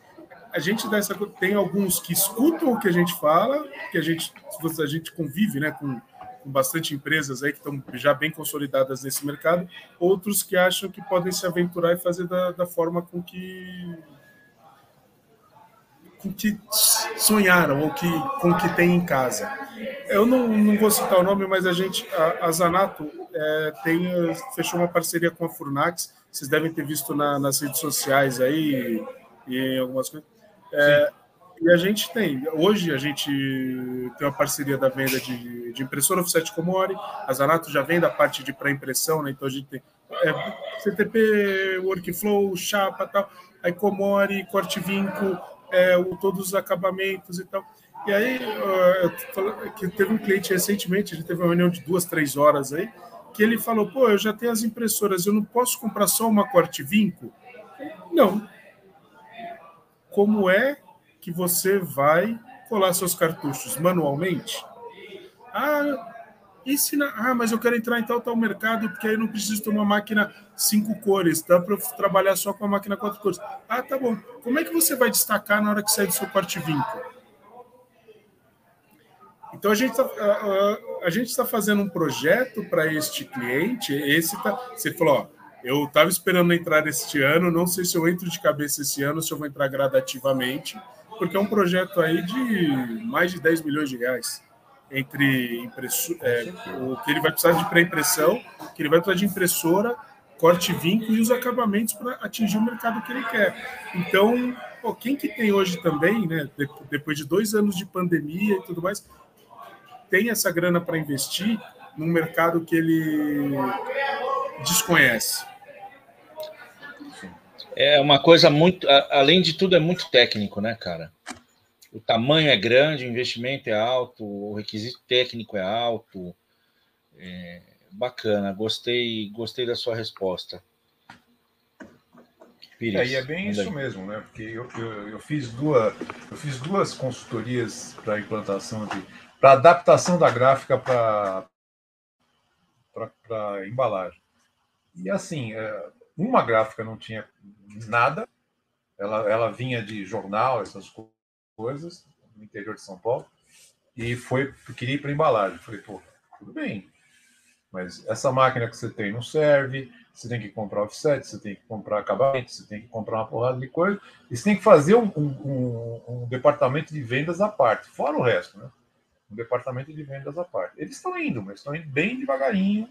a gente dessa, tem alguns que escutam o que a gente fala, que a gente, a gente convive né, com com bastante empresas aí que estão já bem consolidadas nesse mercado, outros que acham que podem se aventurar e fazer da, da forma com que com que sonharam ou que com que tem em casa. Eu não, não vou citar o nome, mas a gente, a, a Zanato é, tem fechou uma parceria com a Furnax. Vocês devem ter visto na, nas redes sociais aí e algumas coisas. É, e a gente tem, hoje a gente tem uma parceria da venda de, de impressora offset Comori, a Zanato já vem da parte de pré-impressão, né? então a gente tem é, CTP, Workflow, Chapa tal, aí Comori, Corte Vinco, é, o, todos os acabamentos e tal. E aí, uh, que teve um cliente recentemente, a gente teve uma reunião de duas, três horas aí, que ele falou, pô, eu já tenho as impressoras, eu não posso comprar só uma Corte Vinco? Não. Como é que você vai colar seus cartuchos manualmente. Ah, e se na... ah, mas eu quero entrar em tal tal mercado porque aí não preciso ter uma máquina cinco cores, dá para trabalhar só com a máquina quatro cores. Ah, tá bom. Como é que você vai destacar na hora que sair do seu corte vinco? Então a gente está a, a, gente está fazendo um projeto para este cliente. Esse tá, você falou, ó, Eu estava esperando entrar este ano, não sei se eu entro de cabeça esse ano, se eu vou entrar gradativamente, porque é um projeto aí de mais de 10 milhões de reais entre impresso, é, o que ele vai precisar de pré-impressão, que ele vai precisar de impressora, corte vinco e os acabamentos para atingir o mercado que ele quer. Então, pô, quem que tem hoje também, né, depois de dois anos de pandemia e tudo mais, tem essa grana para investir num mercado que ele desconhece? É uma coisa muito, além de tudo, é muito técnico, né, cara? o tamanho é grande, o investimento é alto, o requisito técnico é alto. É, bacana, gostei, gostei da sua resposta. Pires, é, e é bem isso aí. mesmo, né? Porque eu, eu, eu, fiz duas, eu fiz duas consultorias para implantação de. para adaptação da gráfica para para embalagem. E assim, é, uma gráfica não tinha nada, ela, ela vinha de jornal, essas coisas no interior de São Paulo e foi queria ir para embalagem. Falei, pô, tudo bem, mas essa máquina que você tem não serve. Você tem que comprar offset, você tem que comprar acabamento, você tem que comprar uma porrada de coisa. E você tem que fazer um, um, um departamento de vendas à parte, fora o resto, né? Um departamento de vendas à parte. Eles estão indo, mas estão indo bem devagarinho.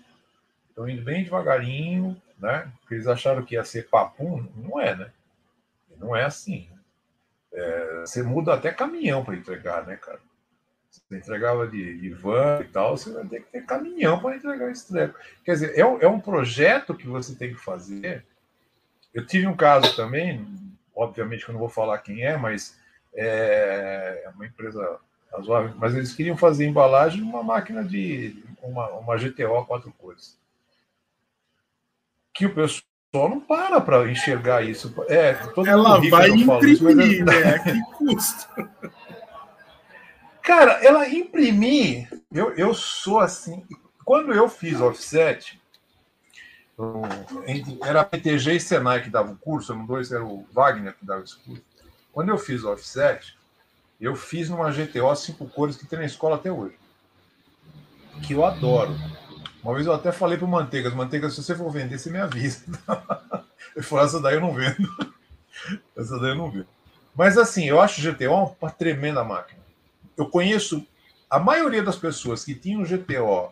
Estão indo bem devagarinho, né? Porque eles acharam que ia ser papum, não é, né? Não é assim. É, você muda até caminhão para entregar, né, cara? Você entregava de, de, van e tal, você vai ter que ter caminhão para entregar esse treco. Quer dizer, é, é um projeto que você tem que fazer. Eu tive um caso também, obviamente que eu não vou falar quem é, mas é, é uma empresa razoável, mas eles queriam fazer embalagem numa máquina de uma, uma GTO quatro cores. Que o pessoal não para para enxergar isso. É, ela vai imprimir, isso, né? A que custo? Cara, ela imprimir, eu, eu sou assim. Quando eu fiz offset, era a PTG e Senai que dava o curso, eram dois, era o Wagner que dava esse curso. Quando eu fiz offset, eu fiz numa GTO cinco cores que tem na escola até hoje. Que eu adoro. Uma vez eu até falei para o Manteigas, Manteigas, se você for vender, você me avisa. Ele falou, essa daí eu não vendo. Essa daí eu não vendo. Mas assim, eu acho o GTO uma tremenda máquina. Eu conheço a maioria das pessoas que tinham GTO,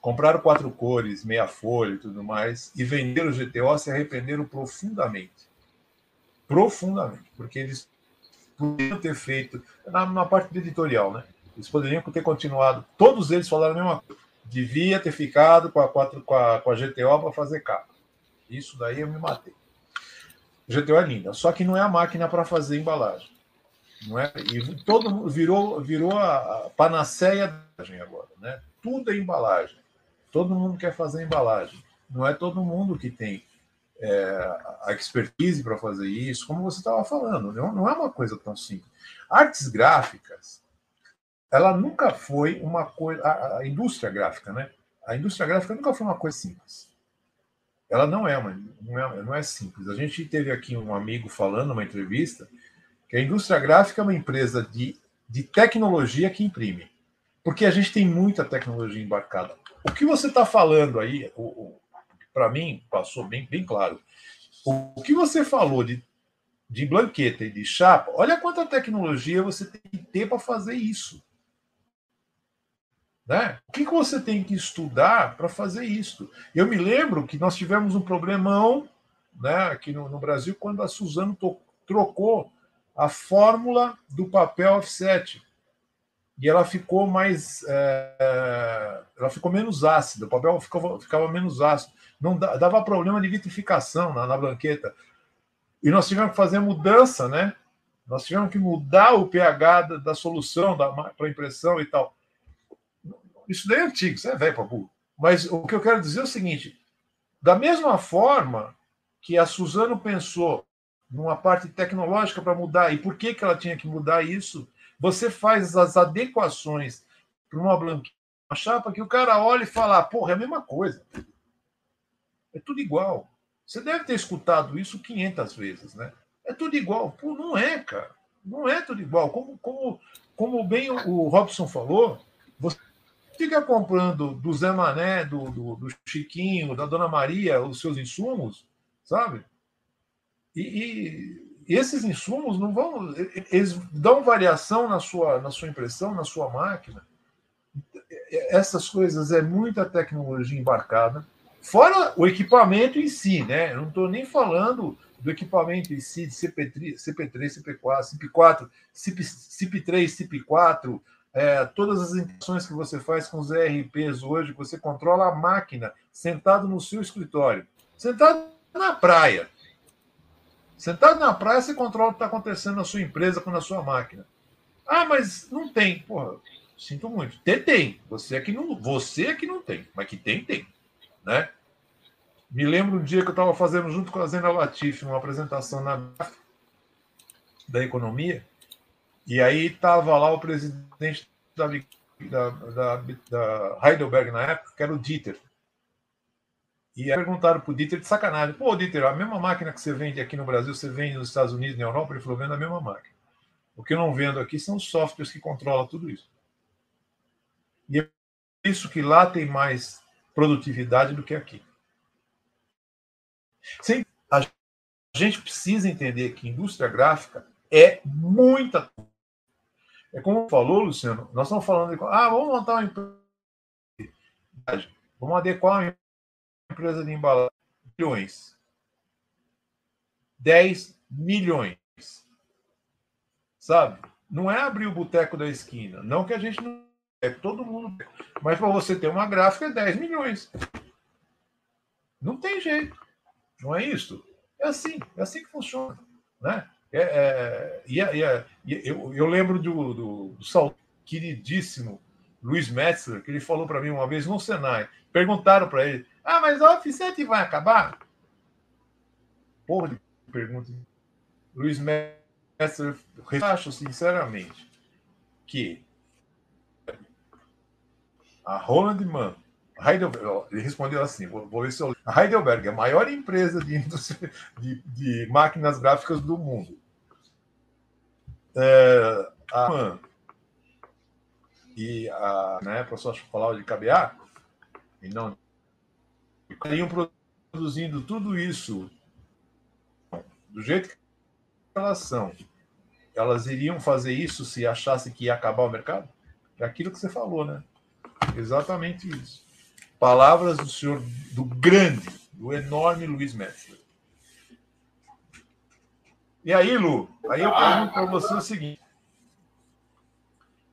compraram quatro cores, meia folha e tudo mais, e venderam o GTO, se arrependeram profundamente. Profundamente. Porque eles poderiam ter feito, na, na parte editorial, né? Eles poderiam ter continuado. Todos eles falaram a mesma coisa devia ter ficado com a, com a, com a GTO para fazer capa. Isso daí eu me matei. GTO é linda, só que não é a máquina para fazer embalagem. Não é? E todo mundo virou, virou a, panaceia da embalagem agora. Né? Tudo é embalagem. Todo mundo quer fazer embalagem. Não é todo mundo que tem é, a expertise para fazer isso, como você estava falando. Não, não é uma coisa tão simples. Artes gráficas ela nunca foi uma coisa. A, a, indústria gráfica, né? A indústria gráfica nunca foi uma coisa simples. Ela não é, uma, não é, não é simples. A gente teve aqui um amigo falando numa entrevista que a indústria gráfica é uma empresa de, de tecnologia que imprime. Porque a gente tem muita tecnologia embarcada. O que você está falando aí, para mim, passou bem, bem claro. O, o que você falou de, de blanqueta e de chapa, olha quanta tecnologia você tem que ter para fazer isso. Né? O que, que você tem que estudar para fazer isso? Eu me lembro que nós tivemos um problemão né, aqui no, no Brasil quando a Suzano trocou a fórmula do papel offset e ela ficou mais é, ela ficou menos ácida o papel ficava, ficava menos ácido. Não dava problema de vitrificação na, na blanqueta e nós tivemos que fazer mudança né? Nós tivemos que mudar o pH da, da solução para impressão e tal isso daí é antigo, isso é velho para burro. Mas o que eu quero dizer é o seguinte: da mesma forma que a Suzano pensou numa parte tecnológica para mudar, e por que, que ela tinha que mudar isso, você faz as adequações para uma blanquinha, uma chapa, que o cara olha e fala: porra, é a mesma coisa. É tudo igual. Você deve ter escutado isso 500 vezes, né? É tudo igual. Pô, não é, cara. Não é tudo igual. Como, como, como bem o Robson falou, você fica comprando do Zé Mané, do, do, do Chiquinho, da Dona Maria, os seus insumos, sabe? E, e, e, esses insumos não vão. Eles dão variação na sua, na sua impressão, na sua máquina. Essas coisas é muita tecnologia embarcada. Fora o equipamento em si, né? Eu não estou nem falando do equipamento em si, de CP3, CP3 CP4, CP4, CP, CP3, CP4, é, todas as interações que você faz com os ERPs hoje, você controla a máquina sentado no seu escritório, sentado na praia. Sentado na praia, você controla o que está acontecendo na sua empresa com a sua máquina. Ah, mas não tem. Porra, sinto muito. Tem, tem. Você é que não, você é que não tem. Mas que tem, tem. Né? Me lembro um dia que eu estava fazendo junto com a Zena Latif uma apresentação na da economia. E aí estava lá o presidente da, da, da, da, Heidelberg na época, que era o Dieter. E aí perguntaram para o Dieter de sacanagem: pô, Dieter, a mesma máquina que você vende aqui no Brasil, você vende nos Estados Unidos, na Europa? Ele falou: vendo a mesma máquina. O que eu não vendo aqui são os softwares que controlam tudo isso. E é isso que lá tem mais produtividade do que aqui. Sem, a gente precisa entender que indústria gráfica é muita é como falou, Luciano, nós estamos falando de. Ah, vamos montar uma empresa. Vamos adequar uma empresa de embalagem. Milhões. 10 milhões. Sabe? Não é abrir o boteco da esquina. Não que a gente não. É todo mundo. Mas para você ter uma gráfica é 10 milhões. Não tem jeito. Não é isso? É assim. É assim que funciona. Né? É, é, e, é, eu, eu, lembro do, do, do queridíssimo Luiz Metzler, que ele falou para mim uma vez no Senai. Perguntaram para ele: Ah, mas a Offset vai acabar? Porra de pergunta. Luiz Metzler, eu acho sinceramente que a Roland Mann, Heidelberg, ele respondeu assim: vou, vou ver se eu. A Heidelberg é a maior empresa de, de, de máquinas gráficas do mundo é, a e a né, professor falava de cabear, e não estariam produzindo tudo isso do jeito que elas são. Elas iriam fazer isso se achassem que ia acabar o mercado? É aquilo que você falou, né? Exatamente isso. Palavras do senhor, do grande, do enorme Luiz Metzler. E aí, Lu, aí eu pergunto para você o seguinte: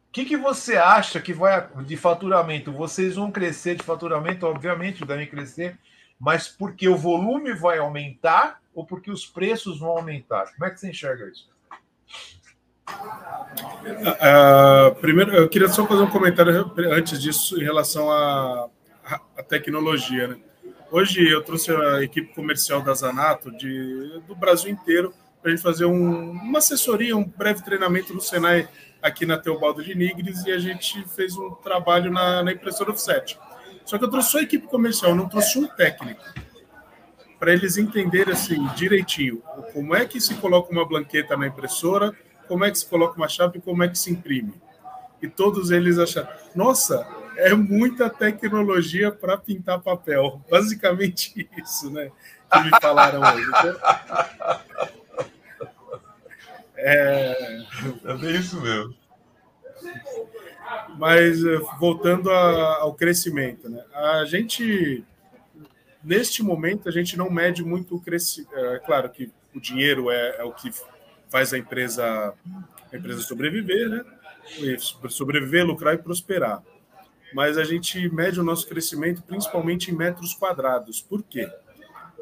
o que, que você acha que vai de faturamento? Vocês vão crescer de faturamento, obviamente, devem crescer, mas porque o volume vai aumentar ou porque os preços vão aumentar? Como é que você enxerga isso? Uh, primeiro, eu queria só fazer um comentário antes disso em relação à, à tecnologia. Né? Hoje eu trouxe a equipe comercial da Zanato de, do Brasil inteiro para a gente fazer um, uma assessoria, um breve treinamento no Senai aqui na Teobaldo de Nigres e a gente fez um trabalho na, na impressora offset. Só que eu trouxe a equipe comercial, não trouxe um técnico para eles entenderem assim direitinho como é que se coloca uma blanqueta na impressora, como é que se coloca uma chapa e como é que se imprime. E todos eles acharam, nossa, é muita tecnologia para pintar papel. Basicamente isso, né? Que me falaram hoje. É, é bem isso mesmo. Mas eh, voltando a, ao crescimento, né? A gente neste momento a gente não mede muito o crescimento. É claro que o dinheiro é, é, o que faz a empresa a empresa sobreviver, né? Sobreviver, lucrar e prosperar. Mas a gente mede o nosso crescimento principalmente em metros quadrados. Por quê?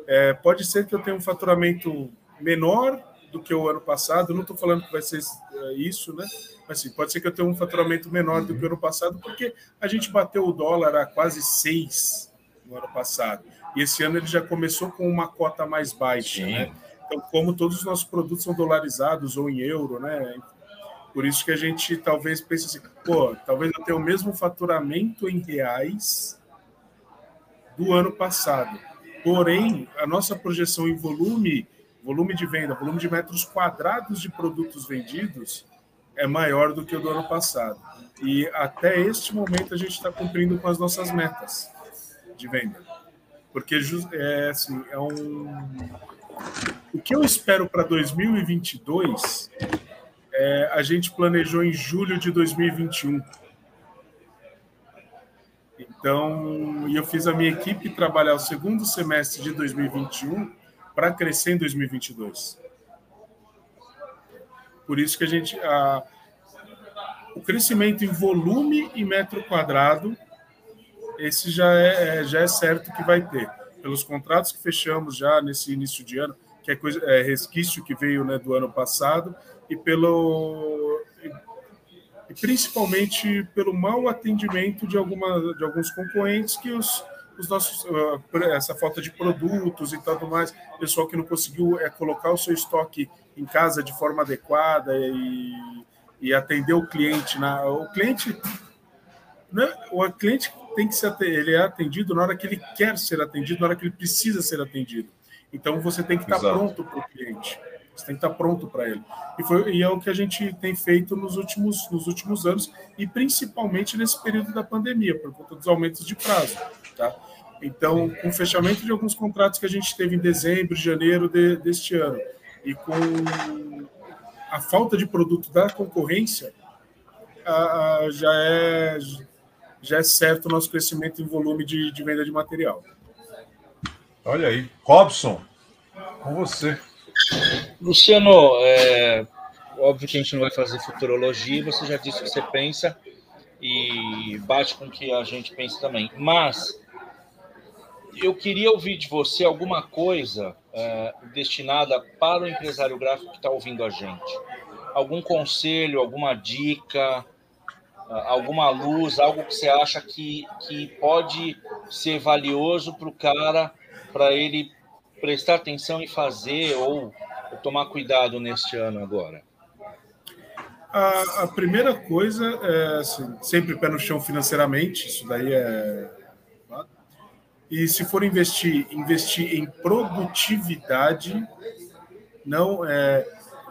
É, pode ser que eu tenha um faturamento menor do que o ano passado. não estou falando que vai ser é, isso, né? Mas assim, pode ser que eu tenha um faturamento menor do que o ano passado, porque a gente bateu o dólar a quase seis no ano passado. E esse ano ele já começou com uma cota mais baixa, Sim. né? Então, como todos os nossos produtos são dolarizados ou em euro, né? Por isso que a gente talvez pense assim, pô, talvez eu tenha o mesmo faturamento em reais do ano passado. Porém, a nossa projeção em volume volume de venda, volume de metros quadrados de produtos vendidos é maior do que o do ano passado. E até este momento a gente está cumprindo com as nossas metas de venda. Porque é, assim, é um. O que eu espero para 2022 é, a gente planejou em julho de 2021. Então, eu fiz a minha equipe trabalhar o segundo semestre de 2021 para crescer em 2022. Por isso que a gente. A, o crescimento em volume e metro quadrado, esse já é, é, já é certo que vai ter. Pelos contratos que fechamos já nesse início de ano, que é, coisa, é resquício que veio né, do ano passado, e pelo e principalmente pelo mau atendimento de, alguma, de alguns concorrentes que os, os nossos uh, essa falta de produtos e tudo mais, pessoal que não conseguiu é, colocar o seu estoque em casa de forma adequada e, e atender o cliente na o cliente né, o cliente tem que ser ele é atendido na hora que ele quer ser atendido, na hora que ele precisa ser atendido. Então você tem que estar Exato. pronto para o cliente. Você tem que estar pronto para ele. E, foi, e é o que a gente tem feito nos últimos, nos últimos anos, e principalmente nesse período da pandemia, por conta dos aumentos de prazo. Tá? Então, com o fechamento de alguns contratos que a gente teve em dezembro, janeiro de, deste ano, e com a falta de produto da concorrência, a, a, já, é, já é certo o nosso crescimento em volume de, de venda de material. Olha aí. Robson, com você. Luciano, é, óbvio que a gente não vai fazer futurologia, você já disse o que você pensa e bate com o que a gente pensa também. Mas eu queria ouvir de você alguma coisa é, destinada para o empresário gráfico que está ouvindo a gente. Algum conselho, alguma dica, alguma luz, algo que você acha que, que pode ser valioso para o cara, para ele prestar atenção e fazer ou, tomar cuidado neste ano agora? A, a, primeira coisa é assim, sempre pé no chão financeiramente, isso daí é. E se for investir, investir em produtividade, não é.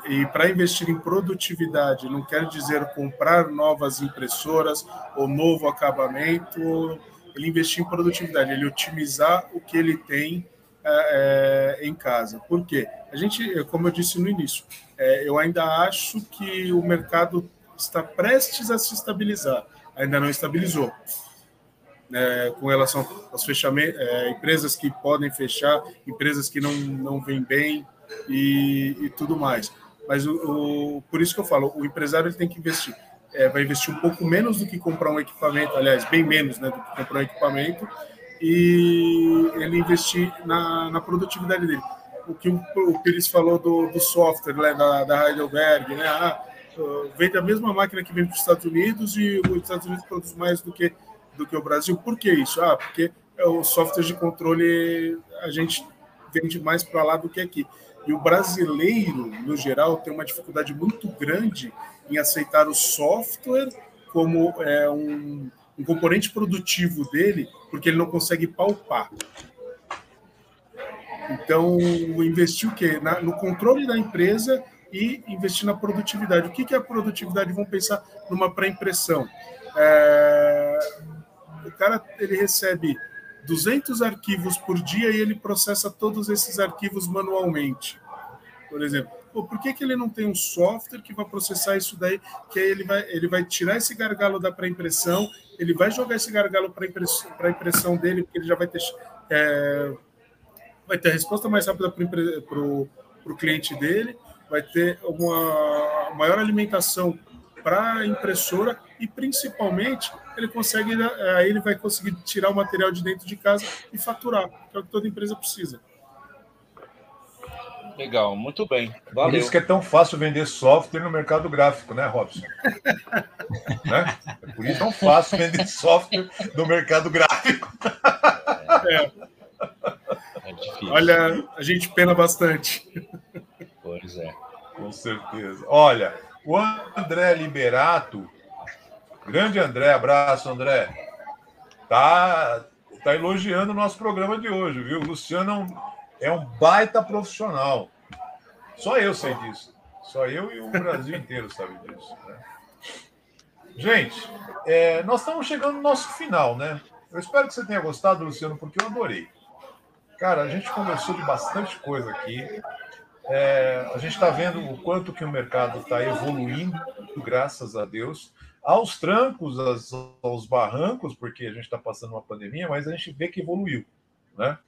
E para investir em produtividade não quer dizer comprar novas impressoras ou novo acabamento, ele investir em produtividade, ele otimizar o que ele tem é, é, em casa. Por quê? A gente, como eu disse no início, é, eu ainda acho que o mercado está prestes a se estabilizar, ainda não estabilizou. É, com relação aos fechamentos, é, empresas que podem fechar, empresas que não, não vêm bem e, e tudo mais. Mas o, o, por isso que eu falo, o empresário ele tem que investir. É, vai investir um pouco menos do que comprar um equipamento, aliás, bem menos né, do que comprar um equipamento, e ele investir na, na produtividade dele. O que o, o Pires falou do, do software né, da, da Heidelberg, né? Ah, vende a mesma máquina que vem para os Estados Unidos e os Estados Unidos produz mais do que, do que o Brasil. Por que isso? Ah, porque o software de controle a gente vende mais para lá do que aqui. E o brasileiro, no geral, tem uma dificuldade muito grande em aceitar o software como é, um, um componente produtivo dele, porque ele não consegue palpar. Então, investir o quê? Na, no controle da empresa e investir na produtividade. O que, que é a produtividade? Vamos pensar numa pré-impressão. É, o cara ele recebe 200 arquivos por dia e ele processa todos esses arquivos manualmente. Por exemplo, Pô, por que, que ele não tem um software que vai processar isso daí? Que aí ele vai, ele vai tirar esse gargalo da pré-impressão, ele vai jogar esse gargalo para impressão, a impressão dele, porque ele já vai ter, é, vai ter a resposta mais rápida para o cliente dele, vai ter uma maior alimentação para a impressora e principalmente ele consegue aí ele vai conseguir tirar o material de dentro de casa e faturar, que é o que toda empresa precisa. Legal, muito bem. Valeu. Por isso que é tão fácil vender software no mercado gráfico, né, Robson? né? É por isso é tão fácil vender software no mercado gráfico. É. é difícil. Olha, a gente pena bastante. Pois é. Com certeza. Olha, o André Liberato, grande André, abraço, André, tá, tá elogiando o nosso programa de hoje, viu? O Luciano é um baita profissional. Só eu sei disso. Só eu e o Brasil inteiro sabe disso. Né? Gente, é, nós estamos chegando no nosso final, né? Eu espero que você tenha gostado, Luciano, porque eu adorei. Cara, a gente conversou de bastante coisa aqui. É, a gente está vendo o quanto que o mercado está evoluindo, graças a Deus, aos trancos, aos, aos barrancos, porque a gente está passando uma pandemia, mas a gente vê que evoluiu, né?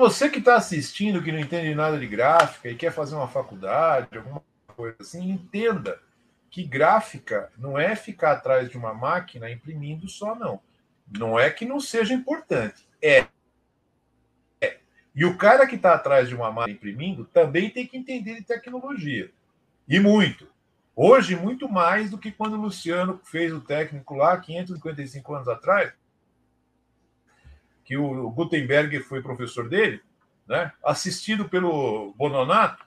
Você que está assistindo, que não entende nada de gráfica e quer fazer uma faculdade, alguma coisa assim, entenda que gráfica não é ficar atrás de uma máquina imprimindo só, não. Não é que não seja importante. É. é. E o cara que está atrás de uma máquina imprimindo também tem que entender de tecnologia. E muito. Hoje, muito mais do que quando o Luciano fez o técnico lá, 555 anos atrás, que o Gutenberg foi professor dele, né? assistido pelo Bononato.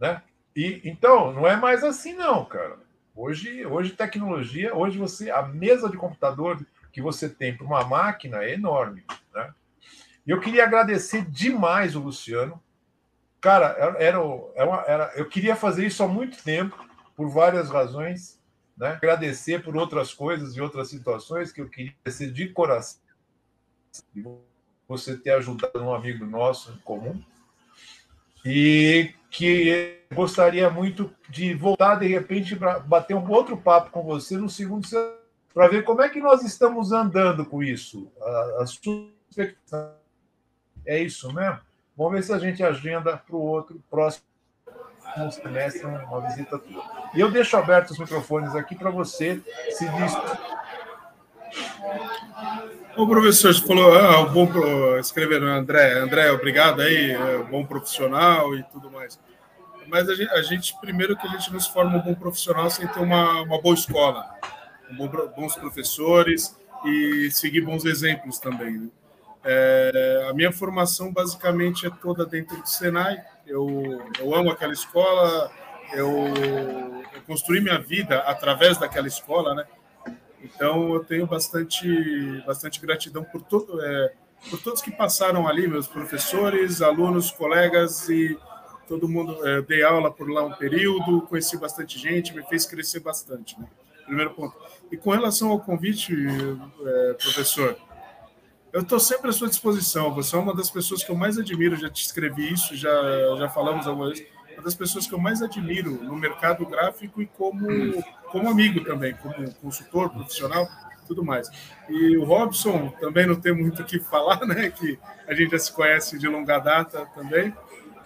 Né? E, então, não é mais assim, não, cara. Hoje, hoje tecnologia, hoje você a mesa de computador que você tem para uma máquina é enorme, né? Eu queria agradecer demais o Luciano. Cara, era, era, era, eu queria fazer isso há muito tempo, por várias razões, né? Agradecer por outras coisas e outras situações que eu queria ser de coração você ter ajudado um amigo nosso em comum e que gostaria muito de voltar de repente para bater um outro papo com você no segundo para ver como é que nós estamos andando com isso. A, sua expectativa é isso mesmo? Vamos ver se a gente agenda para o outro próximo semestre uma visita tua. E eu deixo abertos os microfones aqui para você se despedir o professor, você falou, ah, o bom escrever André, André, obrigado aí, é, bom profissional e tudo mais. Mas a gente, a gente, primeiro que a gente não se forma um bom profissional sem ter uma, uma boa escola, um bom, bons professores e seguir bons exemplos também. Né? É, a minha formação basicamente é toda dentro do Senai. Eu, eu amo aquela escola, eu, eu construí minha vida através daquela escola, né? Então, eu tenho bastante, bastante gratidão por, todo, é, por todos que passaram ali, meus professores, alunos, colegas e todo mundo. É, dei aula por lá um período, conheci bastante gente, me fez crescer bastante. Né? Primeiro ponto. E com relação ao convite, é, professor, eu estou sempre à sua disposição. Você é uma das pessoas que eu mais admiro, já te escrevi isso, já, já falamos alguma vez uma das pessoas que eu mais admiro no mercado gráfico e como, como amigo também, como consultor profissional, tudo mais. E o Robson também não tem muito o que falar, né? Que a gente já se conhece de longa data também.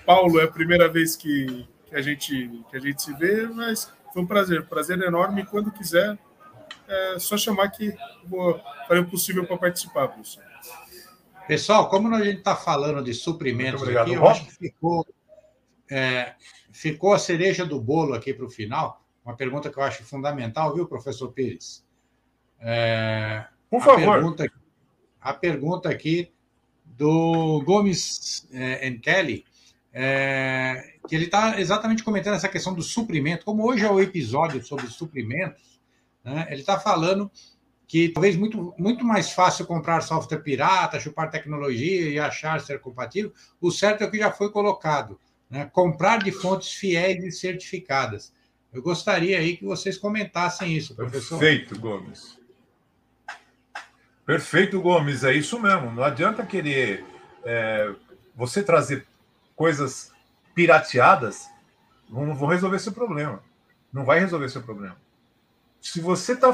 Paulo é a primeira vez que, que, a, gente, que a gente se vê, mas foi um prazer, prazer enorme. Quando quiser, é só chamar que vou fazer o possível para participar, professor. Pessoal, como a gente está falando de suprimentos aqui, eu acho que ficou é, ficou a cereja do bolo aqui para o final, uma pergunta que eu acho fundamental, viu, professor Pires? É, Por favor. A pergunta, a pergunta aqui do Gomes é, Kelly, é, que ele está exatamente comentando essa questão do suprimento. Como hoje é o episódio sobre suprimentos, né, ele está falando que talvez muito, muito mais fácil comprar software pirata, chupar tecnologia e achar ser compatível. O certo é o que já foi colocado né? comprar de fontes fiéis e certificadas. Eu gostaria aí que vocês comentassem isso, professor. Perfeito, Gomes. Perfeito, Gomes, é isso mesmo. Não adianta querer é, você trazer coisas pirateadas, não vão resolver seu problema. Não vai resolver seu problema. Se você está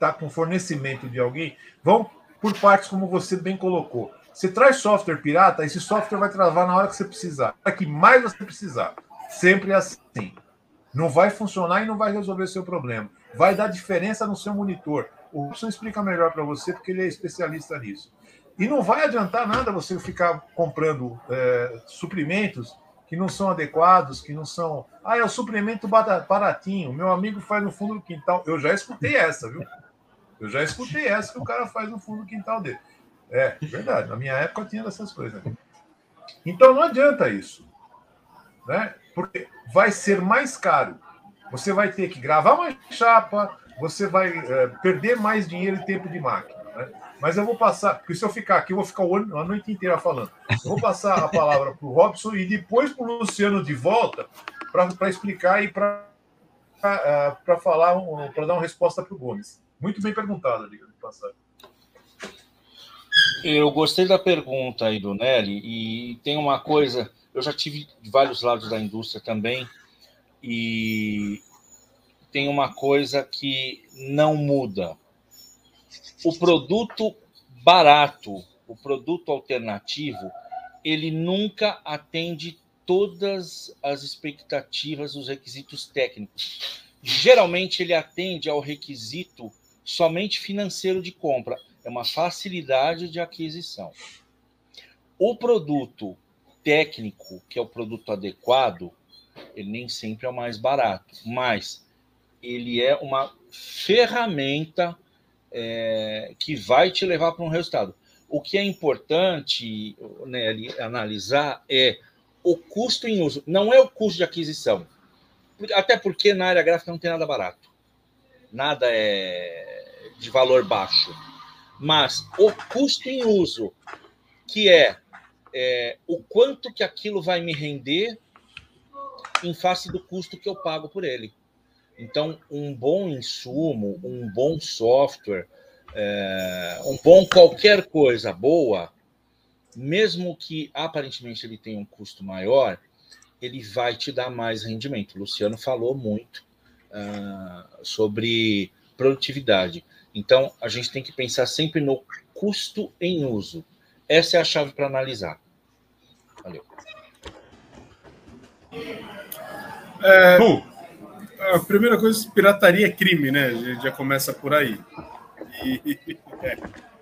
tá com fornecimento de alguém, vão por partes como você bem colocou. Você traz software pirata, esse software vai travar na hora que você precisar, na que mais você precisar. Sempre assim. Não vai funcionar e não vai resolver seu problema. Vai dar diferença no seu monitor. O Wilson explica melhor para você, porque ele é especialista nisso. E não vai adiantar nada você ficar comprando é, suprimentos que não são adequados, que não são. Ah, é o suplemento baratinho. Meu amigo faz no fundo do quintal. Eu já escutei essa, viu? Eu já escutei essa que o cara faz no fundo do quintal dele. É, verdade. Na minha época tinha essas coisas. Então não adianta isso. Né? Porque vai ser mais caro. Você vai ter que gravar mais chapa, você vai é, perder mais dinheiro e tempo de máquina. Né? Mas eu vou passar, porque se eu ficar aqui, eu vou ficar a noite inteira falando. Eu vou passar a palavra para o Robson e depois para o Luciano de volta, para explicar e para uh, falar, um, para dar uma resposta para o Gomes. Muito bem perguntado, diga de passagem. Eu gostei da pergunta aí do Nelly, e tem uma coisa, eu já tive de vários lados da indústria também, e tem uma coisa que não muda. O produto barato, o produto alternativo, ele nunca atende todas as expectativas dos requisitos técnicos. Geralmente ele atende ao requisito somente financeiro de compra, é uma facilidade de aquisição. O produto técnico, que é o produto adequado, ele nem sempre é o mais barato, mas ele é uma ferramenta é, que vai te levar para um resultado. O que é importante né, analisar é o custo em uso, não é o custo de aquisição. Até porque na área gráfica não tem nada barato. Nada é de valor baixo. Mas o custo em uso, que é, é o quanto que aquilo vai me render em face do custo que eu pago por ele. Então, um bom insumo, um bom software, é, um bom qualquer coisa boa, mesmo que aparentemente ele tenha um custo maior, ele vai te dar mais rendimento. O Luciano falou muito uh, sobre produtividade. Então, a gente tem que pensar sempre no custo em uso. Essa é a chave para analisar. Valeu. É, a primeira coisa, pirataria é crime, né? A gente já começa por aí. E, é.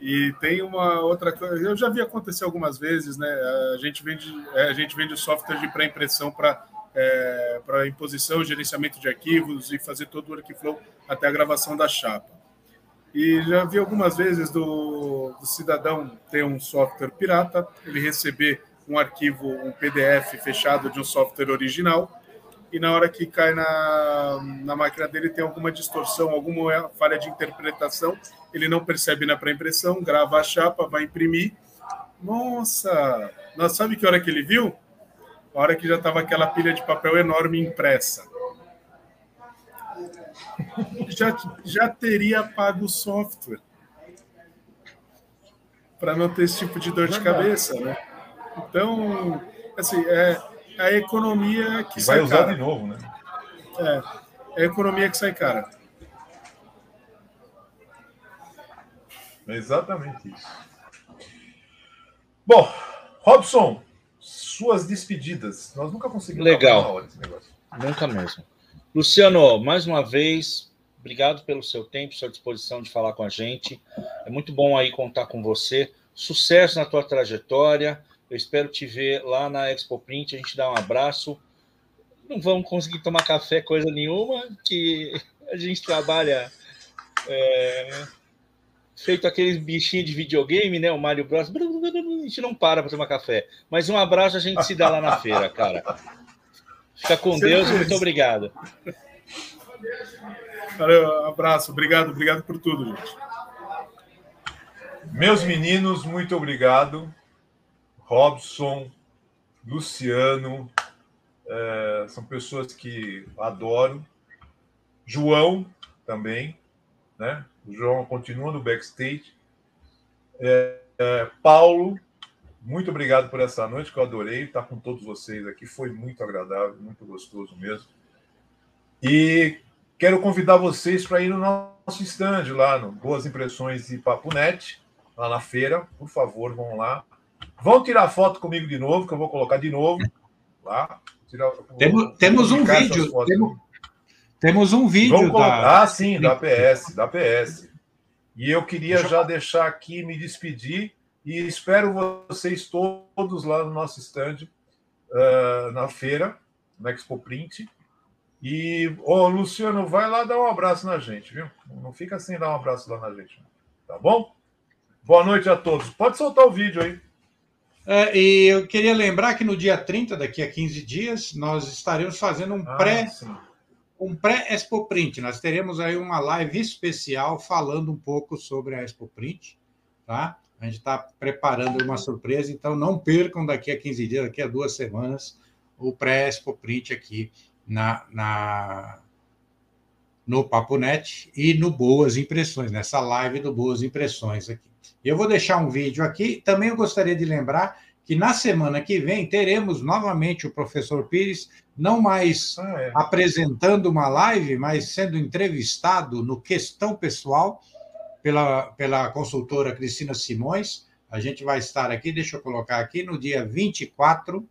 e tem uma outra coisa, eu já vi acontecer algumas vezes, né? A gente vende, é, a gente vende software de pré-impressão para é, para imposição, gerenciamento de arquivos e fazer todo o workflow até a gravação da chapa. E já vi algumas vezes do, do cidadão ter um software pirata, ele receber um arquivo, um PDF fechado de um software original, e na hora que cai na, na máquina dele tem alguma distorção, alguma falha de interpretação, ele não percebe na pré-impressão, grava a chapa, vai imprimir. Nossa! Nós sabe que hora que ele viu? A hora que já estava aquela pilha de papel enorme impressa. Já, já teria pago o software para não ter esse tipo de dor de cabeça, né? Então, assim, é, a economia que vai usar cara. de novo, né? É, é a economia que sai cara. É exatamente isso. Bom, Robson, suas despedidas. Nós nunca conseguimos Legal. Hora negócio. Nunca mesmo. Luciano, mais uma vez, obrigado pelo seu tempo, sua disposição de falar com a gente. É muito bom aí contar com você. Sucesso na tua trajetória. Eu espero te ver lá na Expo Print. A gente dá um abraço. Não vamos conseguir tomar café, coisa nenhuma, que a gente trabalha é, feito aqueles bichinhos de videogame, né? O Mario Bros. A gente não para para tomar café. Mas um abraço a gente se dá lá na feira, cara. Fica com Deus e muito obrigado. Valeu, abraço. Obrigado, obrigado por tudo, gente. Meus meninos, muito obrigado. Robson, Luciano, é, são pessoas que adoro. João também, né? O João continua no backstage. É, é, Paulo, muito obrigado por essa noite, que eu adorei estar com todos vocês aqui. Foi muito agradável, muito gostoso mesmo. E quero convidar vocês para ir no nosso stand lá no Boas Impressões e Papo Net, lá na feira. Por favor, vão lá. Vão tirar foto comigo de novo, que eu vou colocar de novo lá. Tirar, temos, temos um vídeo. Temos, temos, um vídeo. Da... Ah, sim, da PS, da PS. E eu queria Deixa já deixar aqui, me despedir e espero vocês todos lá no nosso stand uh, na feira, na Expo Print. E, ô, oh, Luciano, vai lá dar um abraço na gente, viu? Não fica sem dar um abraço lá na gente, tá bom? Boa noite a todos. Pode soltar o vídeo aí. É, e eu queria lembrar que no dia 30, daqui a 15 dias, nós estaremos fazendo um ah, pré um pré-Expo Print. Nós teremos aí uma live especial falando um pouco sobre a Expo Print, tá? A gente está preparando uma surpresa, então não percam daqui a 15 dias, daqui a duas semanas, o pré-expo print aqui na, na, no Papo Net e no Boas Impressões, nessa live do Boas Impressões aqui. Eu vou deixar um vídeo aqui. Também eu gostaria de lembrar que na semana que vem teremos novamente o professor Pires, não mais ah, é. apresentando uma live, mas sendo entrevistado no Questão Pessoal pela, pela consultora Cristina Simões. A gente vai estar aqui, deixa eu colocar aqui, no dia 24,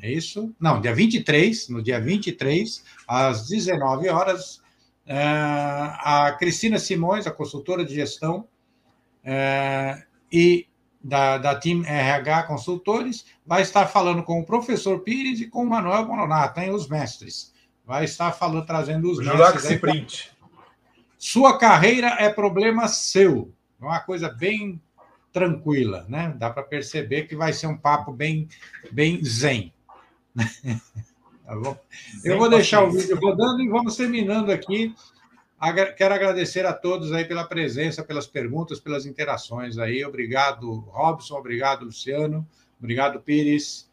é isso? Não, dia 23, no dia 23, às 19 horas, é, a Cristina Simões, a consultora de gestão, é, e da, da Team RH Consultores, vai estar falando com o professor Pires e com o Manuel Bononato, hein, os mestres. Vai estar falando, trazendo os mestres. Print. Sua carreira é problema seu. É uma coisa bem tranquila, né? Dá para perceber que vai ser um papo bem, bem zen. tá bom? Eu vou deixar o vídeo rodando e vamos terminando aqui Quero agradecer a todos aí pela presença, pelas perguntas, pelas interações aí. Obrigado, Robson, obrigado, Luciano, obrigado, Pires.